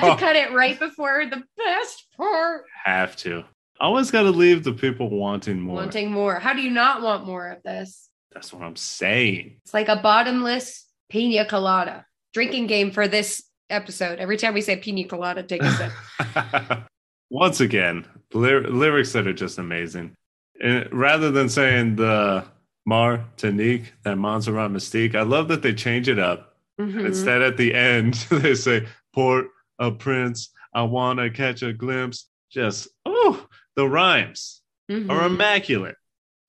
S1: had to cut it right before the best part.
S2: Have to. Always got to leave the people wanting more.
S1: Wanting more. How do you not want more of this?
S2: That's what I'm saying.
S1: It's like a bottomless pina colada. Drinking game for this episode. Every time we say pina colada, take a sip.
S2: Once again, ly- lyrics that are just amazing. And rather than saying the Martinique, that Montserrat Mystique, I love that they change it up.
S1: Mhm.
S2: Instead, at the end, they say, Port a Prince, I want to catch a glimpse. Just, oh, the rhymes
S1: Mhm.
S2: are immaculate.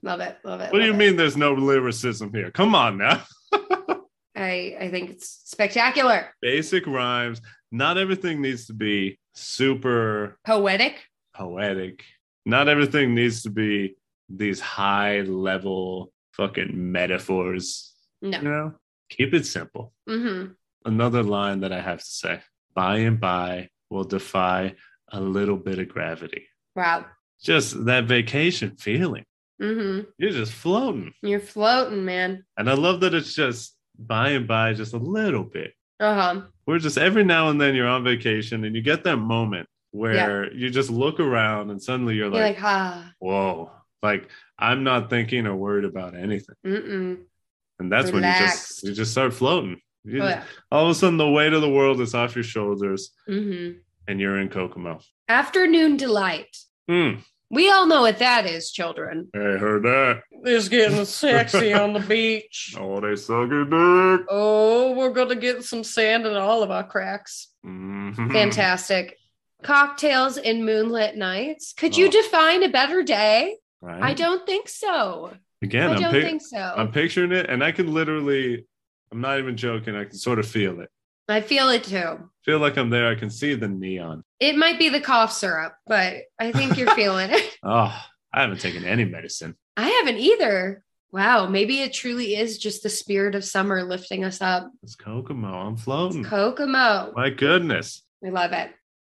S1: Love it. Love it.
S2: What do you
S1: it.
S2: mean there's no lyricism here? Come on now.
S1: I, I think it's spectacular.
S2: Basic rhymes. Not everything needs to be super
S1: Poetic.
S2: poetic. Not everything needs to be these high level fucking metaphors.
S1: No.
S2: You know, keep it simple.
S1: hmm
S2: Another line that I have to say by and by will defy a little bit of gravity.
S1: Wow.
S2: Just that vacation feeling.
S1: hmm
S2: You're just floating.
S1: You're floating, man.
S2: And I love that it's just by and by, just a little bit.
S1: Uh huh.
S2: We're just every now and then you're on vacation and you get that moment where you just look around and suddenly you're
S1: You're
S2: like,
S1: like, ah,
S2: whoa, like I'm not thinking or worried about anything.
S1: mm-mm.
S2: And that's when you just you just start floating. You
S1: Oh, yeah.
S2: all of a sudden the weight of the world is off your shoulders
S1: hmm
S2: and you're in Kokomo.
S1: Afternoon delight.
S2: Hmm.
S1: We all know what that is, children.
S2: I heard that.
S1: It's getting sexy on the beach.
S2: Oh, they suck a dick.
S1: Oh, we're going to get some sand in all of our cracks.
S2: Mhm.
S1: Fantastic. Cocktails and moonlit nights. Could you
S2: Oh.
S1: define a better day?
S2: Right?
S1: I don't think so.
S2: Again,
S1: I
S2: I'm,
S1: don't
S2: pic-
S1: think so.
S2: I'm picturing it and I can literally, I'm not even joking. I can sort of feel it.
S1: I feel it too.
S2: Feel like I'm there. I can see the neon.
S1: It might be the cough syrup, but I think you're feeling it.
S2: Oh, I haven't taken any medicine.
S1: I haven't either. Wow, maybe it truly is just the spirit of summer lifting us up.
S2: It's Kokomo. I'm floating.
S1: Kokomo.
S2: My goodness.
S1: We love it.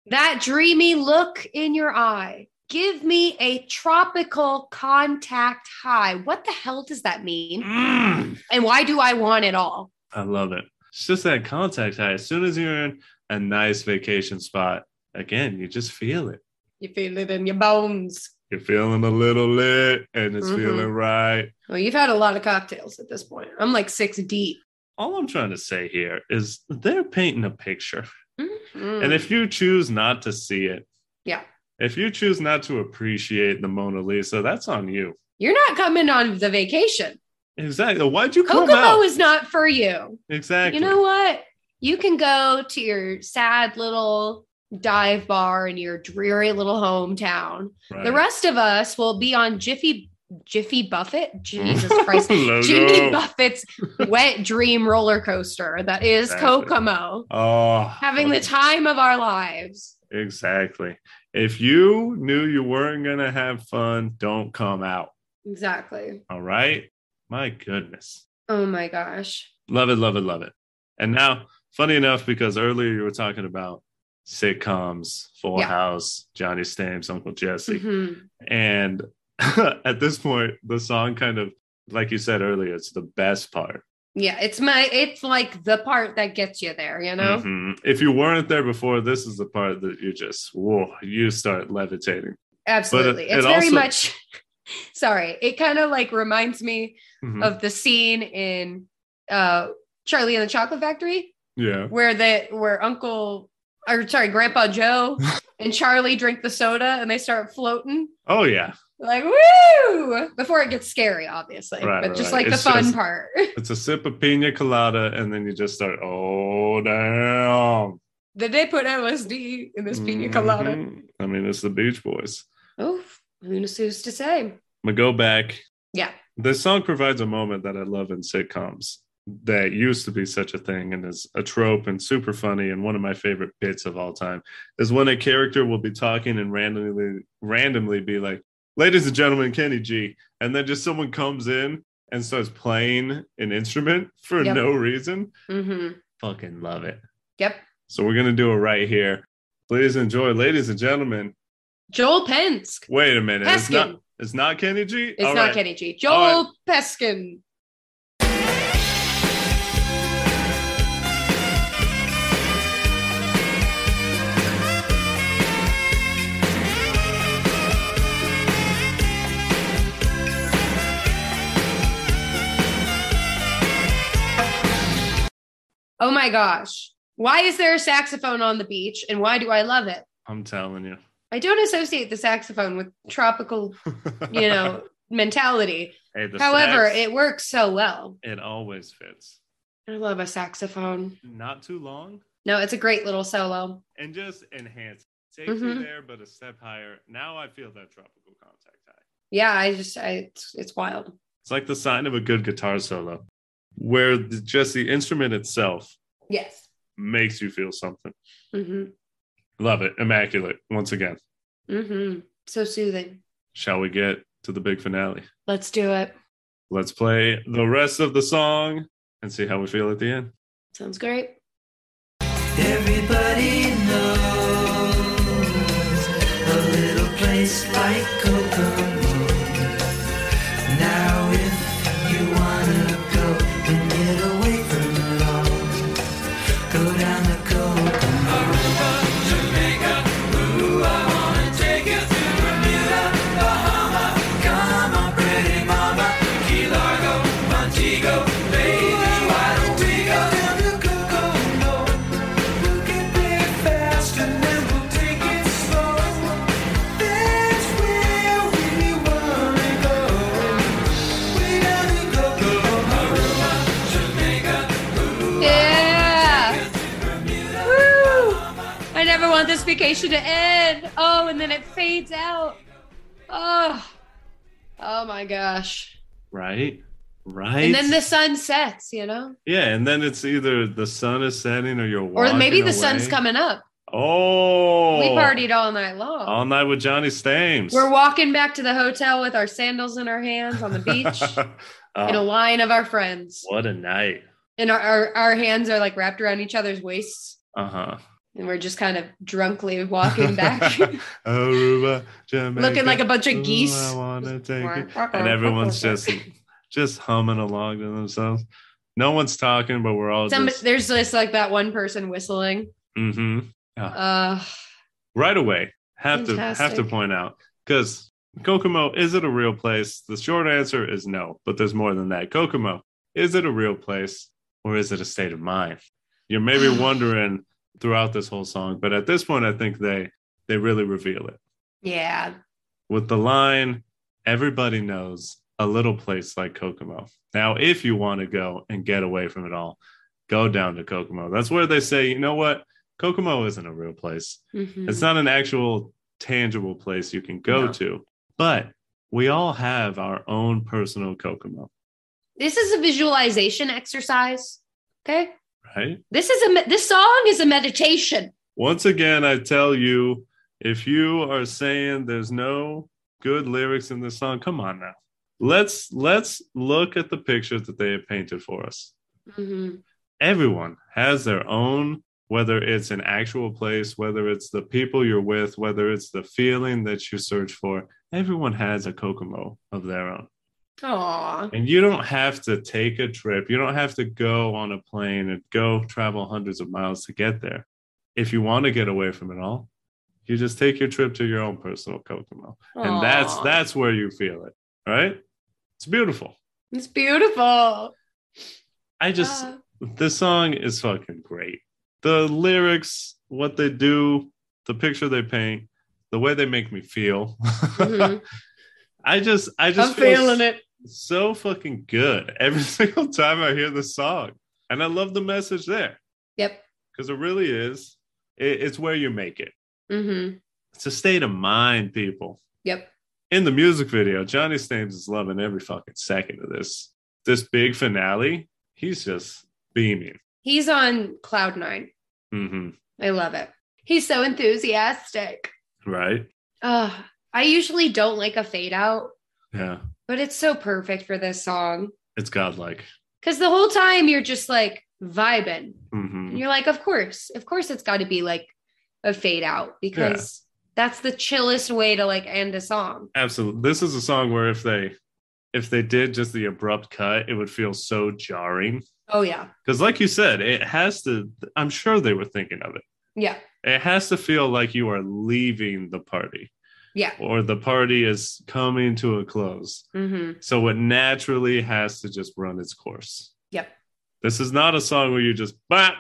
S1: That dreamy look in your eye. Give me a tropical contact high. What the hell does that mean?
S2: Mm.
S1: And why do I want it all?
S2: I love it. It's just that contact high. As soon as you're in a nice vacation spot, again, you just feel it.
S1: You feel it in your bones.
S2: You're feeling a little lit and it's
S1: Mhm.
S2: feeling right.
S1: Well, you've had a lot of cocktails at this point. I'm like six deep.
S2: All I'm trying to say here is they're painting a picture.
S1: Mhm.
S2: And if you choose not to see it,
S1: Yeah.
S2: If you choose not to appreciate the Mona Lisa, that's on you.
S1: you're not coming on the vacation,
S2: Exactly. Why'd you come
S1: Kokomo
S2: out?
S1: is not for you.
S2: exactly.
S1: You know what? You can go to your sad little dive bar in your dreary little hometown.
S2: Right.
S1: The rest of us will be on Jiffy Jiffy Buffett. Jesus Christ. Jimmy Buffett's wet dream roller coaster that is
S2: Exactly.
S1: Kokomo.
S2: Oh,
S1: Having the time of our lives.
S2: exactly. If you knew you weren't gonna have fun, don't come out.
S1: Exactly.
S2: All right. My goodness.
S1: Oh my gosh.
S2: Love it, love it, love it. And now, funny enough, because earlier you were talking about sitcoms, Full
S1: Yeah.
S2: House, Johnny Stames, Uncle Jesse.
S1: Mhm.
S2: And at this point, the song kind of, like you said earlier, it's the best part.
S1: Yeah, it's my it's like the part that gets you there, you know?
S2: Mhm. If you weren't there before, this is the part that you just, whoa, you start levitating.
S1: Absolutely.
S2: it
S1: it's very
S2: also-
S1: much sorry. It kind of like reminds me
S2: Mhm.
S1: of the scene in uh Charlie and the Chocolate Factory
S2: yeah.
S1: where the where Uncle or sorry, Grandpa Joe and Charlie drink the soda and they start floating.
S2: Oh, yeah.
S1: Like woo! Before it gets scary, obviously.
S2: Right,
S1: but
S2: right,
S1: just
S2: right.
S1: like
S2: It's
S1: the fun
S2: just-
S1: part.
S2: It's a sip of pina colada, and then you just start, oh, damn.
S1: Did they put LSD in this pina colada?
S2: Mhm. I mean, it's the Beach Boys.
S1: Oh, who knows who's to say?
S2: I'm gonna go back.
S1: Yeah.
S2: This song provides a moment that I love in sitcoms that used to be such a thing and is a trope and super funny and one of my favorite bits of all time is when a character will be talking and randomly randomly be like, "Ladies and gentlemen, Kenny G," and then just someone comes in and starts playing an instrument for
S1: Yep.
S2: no reason.
S1: Mm-hmm.
S2: Fucking love it.
S1: Yep.
S2: So we're gonna do it right here. Please enjoy, ladies and gentlemen.
S1: Joel Peskin.
S2: Wait a minute. It's not.
S1: Peskin.
S2: It's not Kenny G.
S1: It's
S2: All
S1: not
S2: right.
S1: Kenny G. Joel
S2: All
S1: Peskin. Oh my gosh. Why is there a saxophone on the beach and why do I love it?
S2: I'm telling you.
S1: I don't associate the saxophone with tropical, you know, mentality.
S2: Hey,
S1: However,
S2: sax,
S1: it works so well.
S2: it always fits.
S1: I love a saxophone.
S2: Not too long,
S1: No, it's a great little solo.
S2: and just enhance. Takes you
S1: Mhm.
S2: there, but a step higher. Now I feel that tropical contact high.
S1: Yeah, I just, I, it's, it's wild.
S2: It's like the sign of a good guitar solo, where the, just the instrument itself
S1: Yes.
S2: makes you feel something.
S1: Mm-hmm.
S2: Love it. Immaculate. Once again,
S1: Mm-hmm. So soothing.
S2: shall we get to the big finale?
S1: Let's do it.
S2: Let's play the rest of the song and see how we feel at the end.
S1: Sounds great.
S3: Everybody knows a little place like Kokomo.
S1: Vacation to end. Oh, and then it fades out. Oh. Oh my gosh.
S2: Right? Right.
S1: And then the sun sets, you know?
S2: yeah, and then it's either the sun is setting or you're
S1: Or maybe the
S2: away.
S1: sun's coming up.
S2: Oh,
S1: We partied all night long.
S2: all night with Johnny Stames.
S1: We're walking back to the hotel with our sandals in our hands on the beach
S2: Oh,
S1: in a line of our friends.
S2: what a night.
S1: And our, our, our hands are like wrapped around each other's waists.
S2: Uh huh.
S1: And we're just kind of drunkly walking back,
S2: Aruba, Jamaica.
S1: looking like a bunch
S2: Ooh,
S1: of geese.
S2: I wanna take it. And everyone's just just humming along to themselves. No one's talking, but we're all
S1: Some,
S2: just
S1: there's just like that one person whistling.
S2: hmm
S1: Uh,
S2: right away. Have to have to point out because Kokomo is it a real place? The short answer is no, but there's more than that. Kokomo is it a real place or is it a state of mind? You're maybe wondering throughout this whole song, but at this point, I think they they really reveal it
S1: Yeah.
S2: with the line, "Everybody knows a little place like Kokomo." Now, if you want to go and get away from it all, go down to Kokomo. That's where they say, you know what, Kokomo isn't a real place.
S1: Mhm.
S2: It's not an actual tangible place you can go
S1: No.
S2: to, but we all have our own personal Kokomo,
S1: This is a visualization exercise. Okay.
S2: Right?
S1: This is a this song is a meditation.
S2: Once again, I tell you, if you are saying there's no good lyrics in this song, come on now. Let's let's look at the picture that they have painted for us.
S1: Mhm.
S2: Everyone has their own, whether it's an actual place, whether it's the people you're with, whether it's the feeling that you search for. Everyone has a Kokomo of their own.
S1: Aw.
S2: And you don't have to take a trip. You don't have to go on a plane and go travel hundreds of miles to get there. If you want to get away from it all, you just take your trip to your own personal Kokomo. And that's that's where you feel it, right? It's beautiful.
S1: It's beautiful.
S2: I just
S1: Ah.
S2: this song is fucking great. The lyrics, what they do, the picture they paint, the way they make me feel.
S1: Mhm.
S2: I just I just
S1: I'm
S2: feel
S1: feeling it.
S2: So fucking good every single time I hear the song. And I love the message there
S1: Yep.
S2: because it really is. It, it's where you make it.
S1: Mm-hmm.
S2: It's a state of mind, people.
S1: Yep.
S2: In the music video, Johnny Stames is loving every fucking second of this. This big finale, he's just beaming.
S1: He's on cloud nine.
S2: mm-hmm.
S1: I love it. He's so enthusiastic.
S2: Right?
S1: Uh, I usually don't like a fade out,
S2: Yeah.
S1: But it's so perfect for this song.
S2: It's godlike.
S1: Because the whole time you're just like vibing.
S2: hmm
S1: And you're like, of course, of course it's got to be like a fade out because that's the chillest way to like end a song.
S2: Absolutely. This is a song where if they if they did just the abrupt cut, it would feel so jarring.
S1: Oh, yeah.
S2: Because like you said, it has to I'm sure they were thinking of it.
S1: Yeah.
S2: It has to feel like you are leaving the party
S1: Yeah.
S2: or the party is coming to a close.
S1: hmm
S2: So it naturally has to just run its course.
S1: Yep.
S2: This is not a song where you just, bah,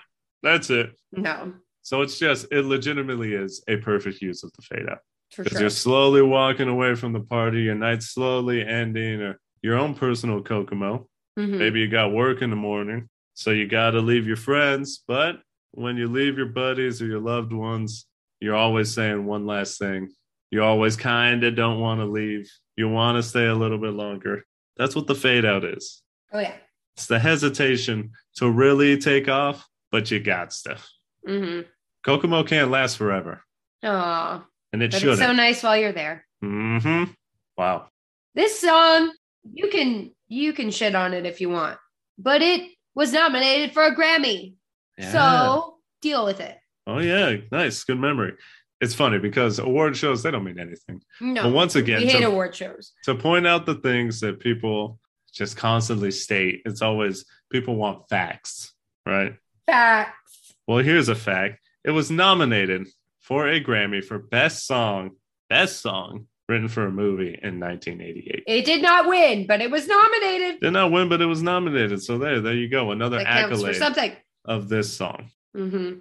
S2: that's it.
S1: No,
S2: So it's just, it legitimately is a perfect use of the fade out.
S1: for
S2: Because
S1: sure.
S2: you're slowly walking away from the party, your night's slowly ending, or your own personal Kokomo.
S1: Mhm.
S2: Maybe you got work in the morning, so you got to leave your friends. But when you leave your buddies or your loved ones, you're always saying one last thing. You always kind of don't want to leave. You want to stay a little bit longer. That's what the fade out is.
S1: Oh, yeah.
S2: It's the hesitation to really take off, but you got stuff.
S1: Mm-hmm.
S2: Kokomo can't last forever,
S1: Oh,
S2: and it shouldn't.
S1: it's so nice while you're there.
S2: mm-hmm. Wow.
S1: This song, you can you can shit on it if you want, but it was nominated for a Grammy.
S2: Yeah.
S1: So deal with it.
S2: Oh yeah, nice, good memory. It's funny because award shows they don't mean anything.
S1: No.
S2: But once again,
S1: we hate
S2: to,
S1: award shows.
S2: to point out the things that people just constantly state, it's always people want facts, right?
S1: Facts.
S2: Well, here's a fact: it was nominated for a Grammy for best song, best song written for a movie in 1988.
S1: It did not win, but it was nominated.
S2: Did not win, but it was nominated. So there, there you go, another
S1: That counts for
S2: accolade
S1: something.
S2: of this song.
S1: Mm-hmm.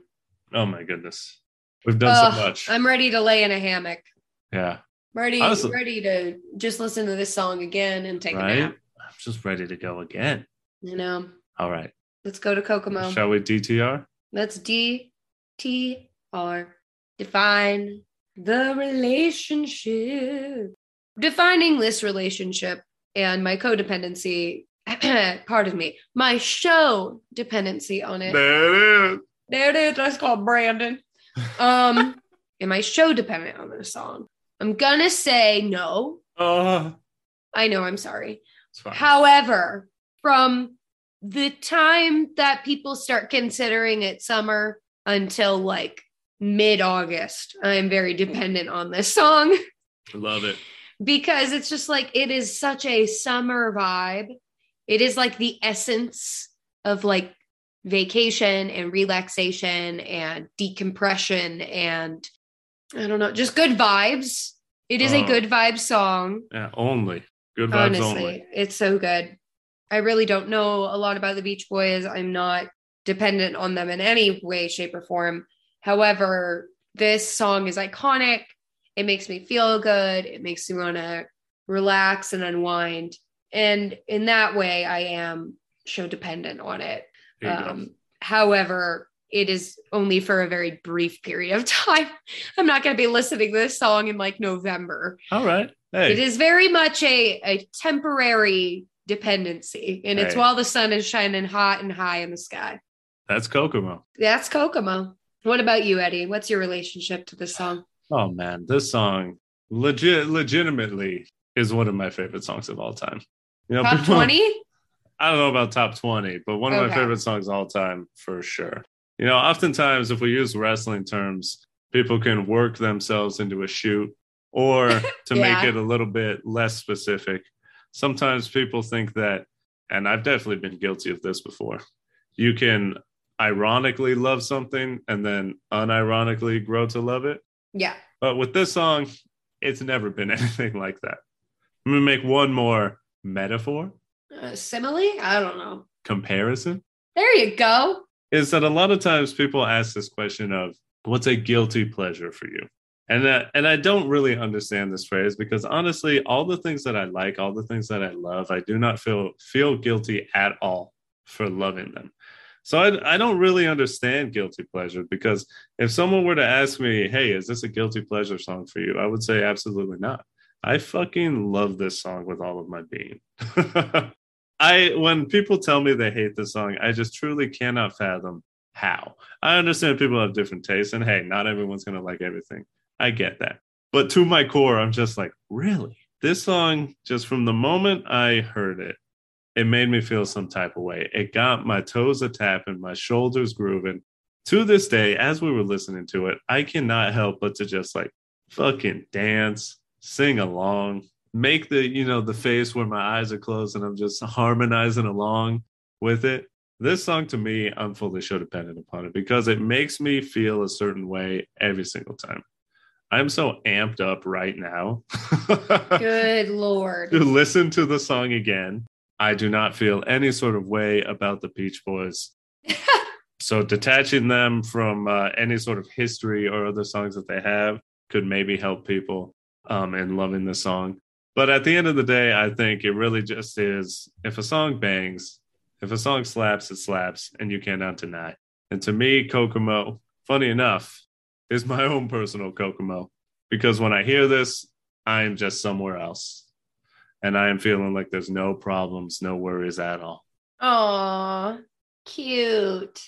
S2: Oh my goodness, we've done so much.
S1: I'm ready to lay in a hammock.
S2: yeah,
S1: Ready,
S2: Honestly-
S1: ready to just listen to this song again and take a nap.
S2: I'm just ready to go again.
S1: You know,
S2: All right.
S1: let's go to Kokomo.
S2: Shall we DTR?
S1: Let's D T R define the relationship. Defining this relationship and my codependency, pardon me, my show dependency on it.
S2: There it is.
S1: There it is. That's called Brandon. Um, am I show dependent on this song? I'm gonna say no.
S2: Oh,
S1: I know, I'm sorry. However, from the time that people start considering it summer until like mid August, I'm very dependent on this song I
S2: Love it.
S1: because it's just like it is such a summer vibe. It is like the essence of like vacation and relaxation and decompression and I don't know, just good vibes. It is a
S2: Oh.
S1: good vibe song.
S2: Yeah, only good vibes
S1: Honestly,
S2: only.
S1: it's so good. I really don't know a lot about the Beach Boys. I'm not dependent on them in any way, shape, or form. However, this song is iconic. It makes me feel good. It makes me want to relax and unwind. And in that way, I am show dependent on it.
S2: Here you go.
S1: Um, however, it is only for a very brief period of time. I'm not going to be listening to this song in like November.
S2: All right. Hey,
S1: It is very much a, a temporary dependency, and it's while the sun is shining hot and high in the sky.
S2: that's Kokomo.
S1: That's Kokomo. What about you, Eddie? What's your relationship to this song?
S2: Oh man, this song legit legitimately is one of my favorite songs of all time. You know,
S1: Top 20?
S2: I don't know about top 20, but one of my favorite songs of all time for sure. You know, oftentimes if we use wrestling terms, people can work themselves into a shoot or to make it a little bit less specific. Sometimes people think that, and I've definitely been guilty of this before, you can ironically love something and then unironically grow to love it.
S1: Yeah.
S2: But with this song, it's never been anything like that. I'm going to make one more metaphor,
S1: Uh, simile? I don't know.
S2: comparison.
S1: There you go.
S2: Is that a lot of times people ask this question of what's a guilty pleasure for you? And uh, and I don't really understand this phrase because honestly, all the things that I like, all the things that I love, I do not feel feel guilty at all for loving them. So I, I don't really understand guilty pleasure because if someone were to ask me, "Hey, is this a guilty pleasure song for you?" I would say absolutely not. I fucking love this song with all of my being. I when people tell me they hate this song, I just truly cannot fathom how. I understand people have different tastes, and hey, not everyone's gonna like everything. I get that. But to my core, I'm just like, really? This song, just from the moment I heard it, it made me feel some type of way. It got my toes a tapping, my shoulders grooving. To this day, as we were listening to it, I cannot help but to just like fucking dance, sing along, make the, you know, the face where my eyes are closed and I'm just harmonizing along with it. This song to me, I'm fully show dependent upon it because it makes me feel a certain way every single time. I'm so amped up right now.
S1: Good Lord.
S2: to listen to the song again. I do not feel any sort of way about the Beach Boys. so detaching them from uh, any sort of history or other songs that they have could maybe help people um, in loving the song. But at the end of the day, I think it really just is if a song bangs, if a song slaps, it slaps, and you cannot deny. And to me, Kokomo, funny enough, is my own personal Kokomo because when I hear this, I am just somewhere else. And I am feeling like there's no problems, no worries at all.
S1: Aw, cute.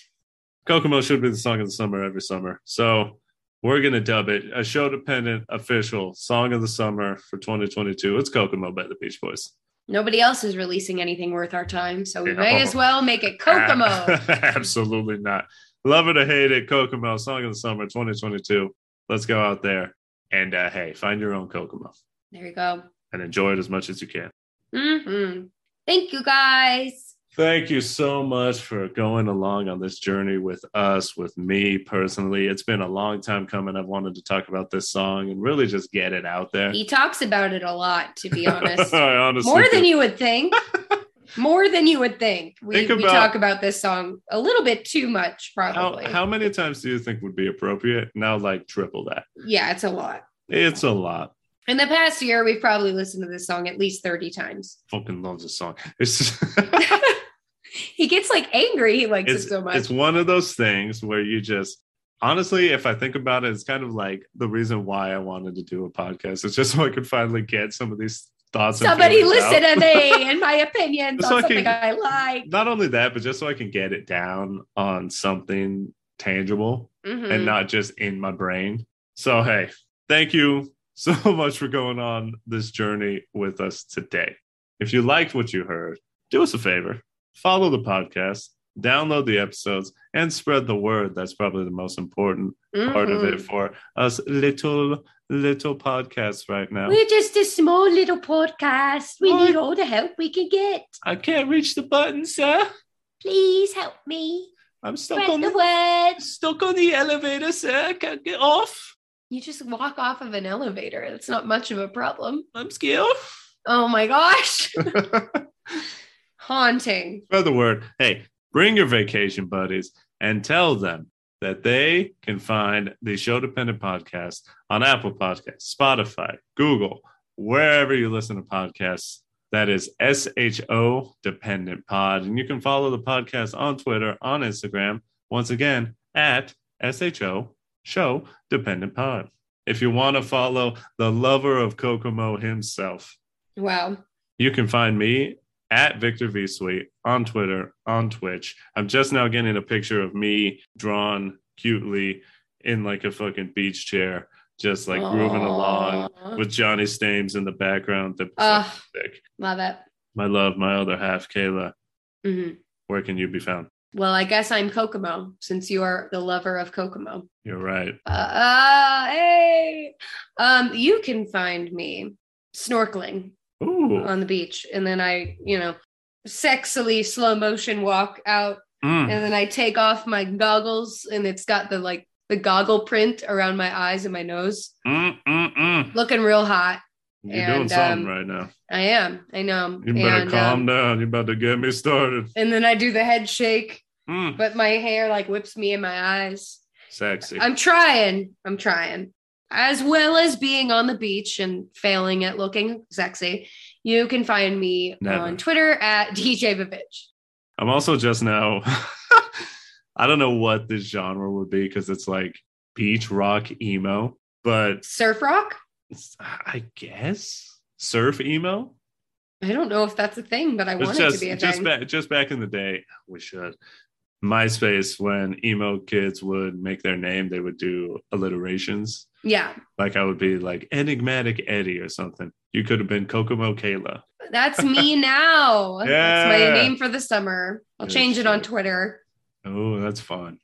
S2: Kokomo should be the song of the summer every summer. So we're going to dub it a show dependent official song of the summer for 2022. It's Kokomo by the Beach Boys.
S1: Nobody else is releasing anything worth our time, so we
S2: Yeah.
S1: may as well make it Kokomo.
S2: Absolutely not. Love it or hate it, Kokomo, song of the summer 2022. Let's go out there and uh, hey, find your own Kokomo
S1: there you go.
S2: and enjoy it as much as you can.
S1: hmm Thank you guys.
S2: Thank you so much for going along on this journey with us, with me personally. It's been a long time coming. I've wanted to talk about this song and really just get it out there.
S1: He talks about it a lot, to be honest.
S2: Honestly
S1: More than you would think. More than you would think. We,
S2: Think
S1: we talk about this song a little bit too much, probably.
S2: how many times do you think would be appropriate? Now, like triple that.
S1: yeah, it's a lot.
S2: It's a lot.
S1: In the past year, we've probably listened to this song at least 30 times.
S2: Fucking loves this song. It's
S1: he gets like angry. He likes
S2: it's,
S1: it so much.
S2: it's one of those things where you just honestly, if I think about it, it's kind of like the reason why I wanted to do a podcast. It's just so I could finally get some of these thoughts.
S1: Somebody listen
S2: out.
S1: to me and my opinions
S2: so
S1: on
S2: I can-
S1: something I like.
S2: Not only that, but just so I can get it down on something tangible
S1: Mhm.
S2: and not just in my brain. So, hey, thank you so much for going on this journey with us today. If you liked what you heard, do us a favor follow the podcast, download the episodes, and spread the word. That's probably the most important part of it mm-hmm. for us little, little podcasts right now.
S1: We're just a small little podcast. We need all the help we can get.
S2: I can't reach the button, sir.
S1: Please help me.
S2: I'm stuck
S1: Spread
S2: on
S1: the
S2: the,
S1: word.
S2: stuck on the elevator, sir. I can't get off.
S1: You just walk off of an elevator. That's not much of a problem.
S2: I'm scared.
S1: Oh my gosh. Haunting.
S2: Spread the word. Hey, bring your vacation buddies and tell them that they can find the show dependent podcast on Apple Podcasts, Spotify, Google, wherever you listen to podcasts. That is SHO Dependent Pod. And you can follow the podcast on Twitter, on Instagram, once again, at SHO Show Dependent Pod. If you want to follow the lover of Kokomo himself,
S1: Wow.
S2: you can find me at Victor V Sweet on Twitter, on Twitch. I'm just now getting a picture of me drawn cutely in like a fucking beach chair, just like grooving along with Johnny Stames in the background. The
S1: Ugh. Love it.
S2: My love, my other half, Kayla.
S1: hmm
S2: Where can you be found?
S1: Well, I guess I'm Kokomo since you are the lover of Kokomo.
S2: You're right.
S1: Uh, uh, hey. Um, you can find me snorkeling
S2: Ooh.
S1: on the beach, and then I, you know, sexily slow motion walk out,
S2: Mm.
S1: and then I take off my goggles, and it's got the like the goggle print around my eyes and my nose,
S2: Mm, mm, mm.
S1: looking real hot.
S2: You're doing something
S1: um,
S2: right now.
S1: I am. I know.
S2: You better
S1: and,
S2: calm
S1: um,
S2: down. You're about to get me started.
S1: and then I do the head shake,
S2: Mm.
S1: but my hair like whips me in my eyes.
S2: Sexy.
S1: I'm trying. I'm trying. As well as being on the beach and failing at looking sexy, you can find me
S2: Never.
S1: on Twitter at DJ Vivitch.
S2: I'm also just now. I don't know what this genre would be because it's like beach rock emo, but
S1: Surf rock?
S2: I guess surf emo.
S1: I don't know if that's a thing, but I want it to be a
S2: just
S1: thing.
S2: back just back in the day. We should MySpace when emo kids would make their name, they would do alliterations.
S1: Yeah,
S2: Like I would be like enigmatic Eddie or something. You could have been Kokomo Kayla.
S1: that's me now. That's my name for the summer. I'll change it on. Twitter.
S2: Oh, that's fun.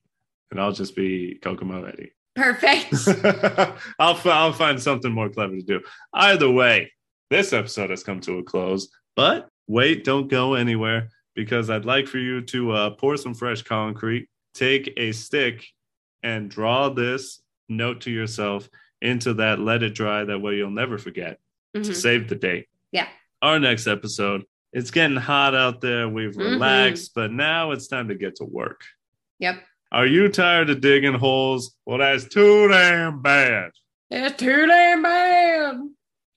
S2: And I'll just be Kokomo Eddie.
S1: Perfect.
S2: I'll I'll find something more clever to do. Either way, this episode has come to a close. But wait, don't go anywhere because I'd like for you to uh, pour some fresh concrete, take a stick, and draw this note to yourself into that let it dry. That way, you'll never forget to
S1: Mhm.
S2: save the date.
S1: Yeah.
S2: Our next episode. It's getting hot out there. We've
S1: Mhm.
S2: relaxed, but now it's time to get to work.
S1: Yep.
S2: Are you tired of digging holes? Well, that's too damn bad.
S1: It's too damn bad.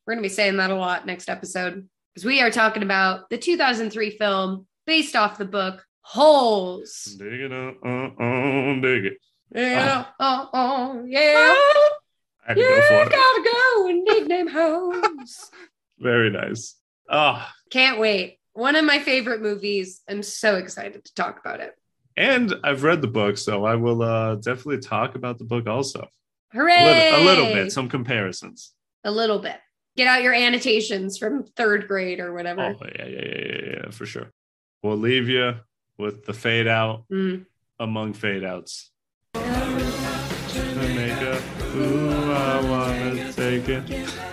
S1: We're going to be saying that a lot next episode because we are talking about the 2003 film based off the book Holes.
S2: Dig it, uh, uh, uh, dig it.
S1: Yeah, oh, oh, yeah.
S2: I had to
S1: You
S2: go for it.
S1: gotta go and them holes.
S2: Very nice. Oh,
S1: Can't wait. One of my favorite movies. I'm so excited to talk about it.
S2: and I've read the book, so I will uh, definitely talk about the book also. A
S1: Hooray!
S2: little, a little bit, some comparisons.
S1: A little bit. Get out your annotations from third grade or whatever.
S2: Oh, yeah, yeah, yeah, yeah, yeah, for sure. We'll leave you with the fade out
S1: Mm.
S2: among fade outs. Jamaica, ooh, I wanna take it.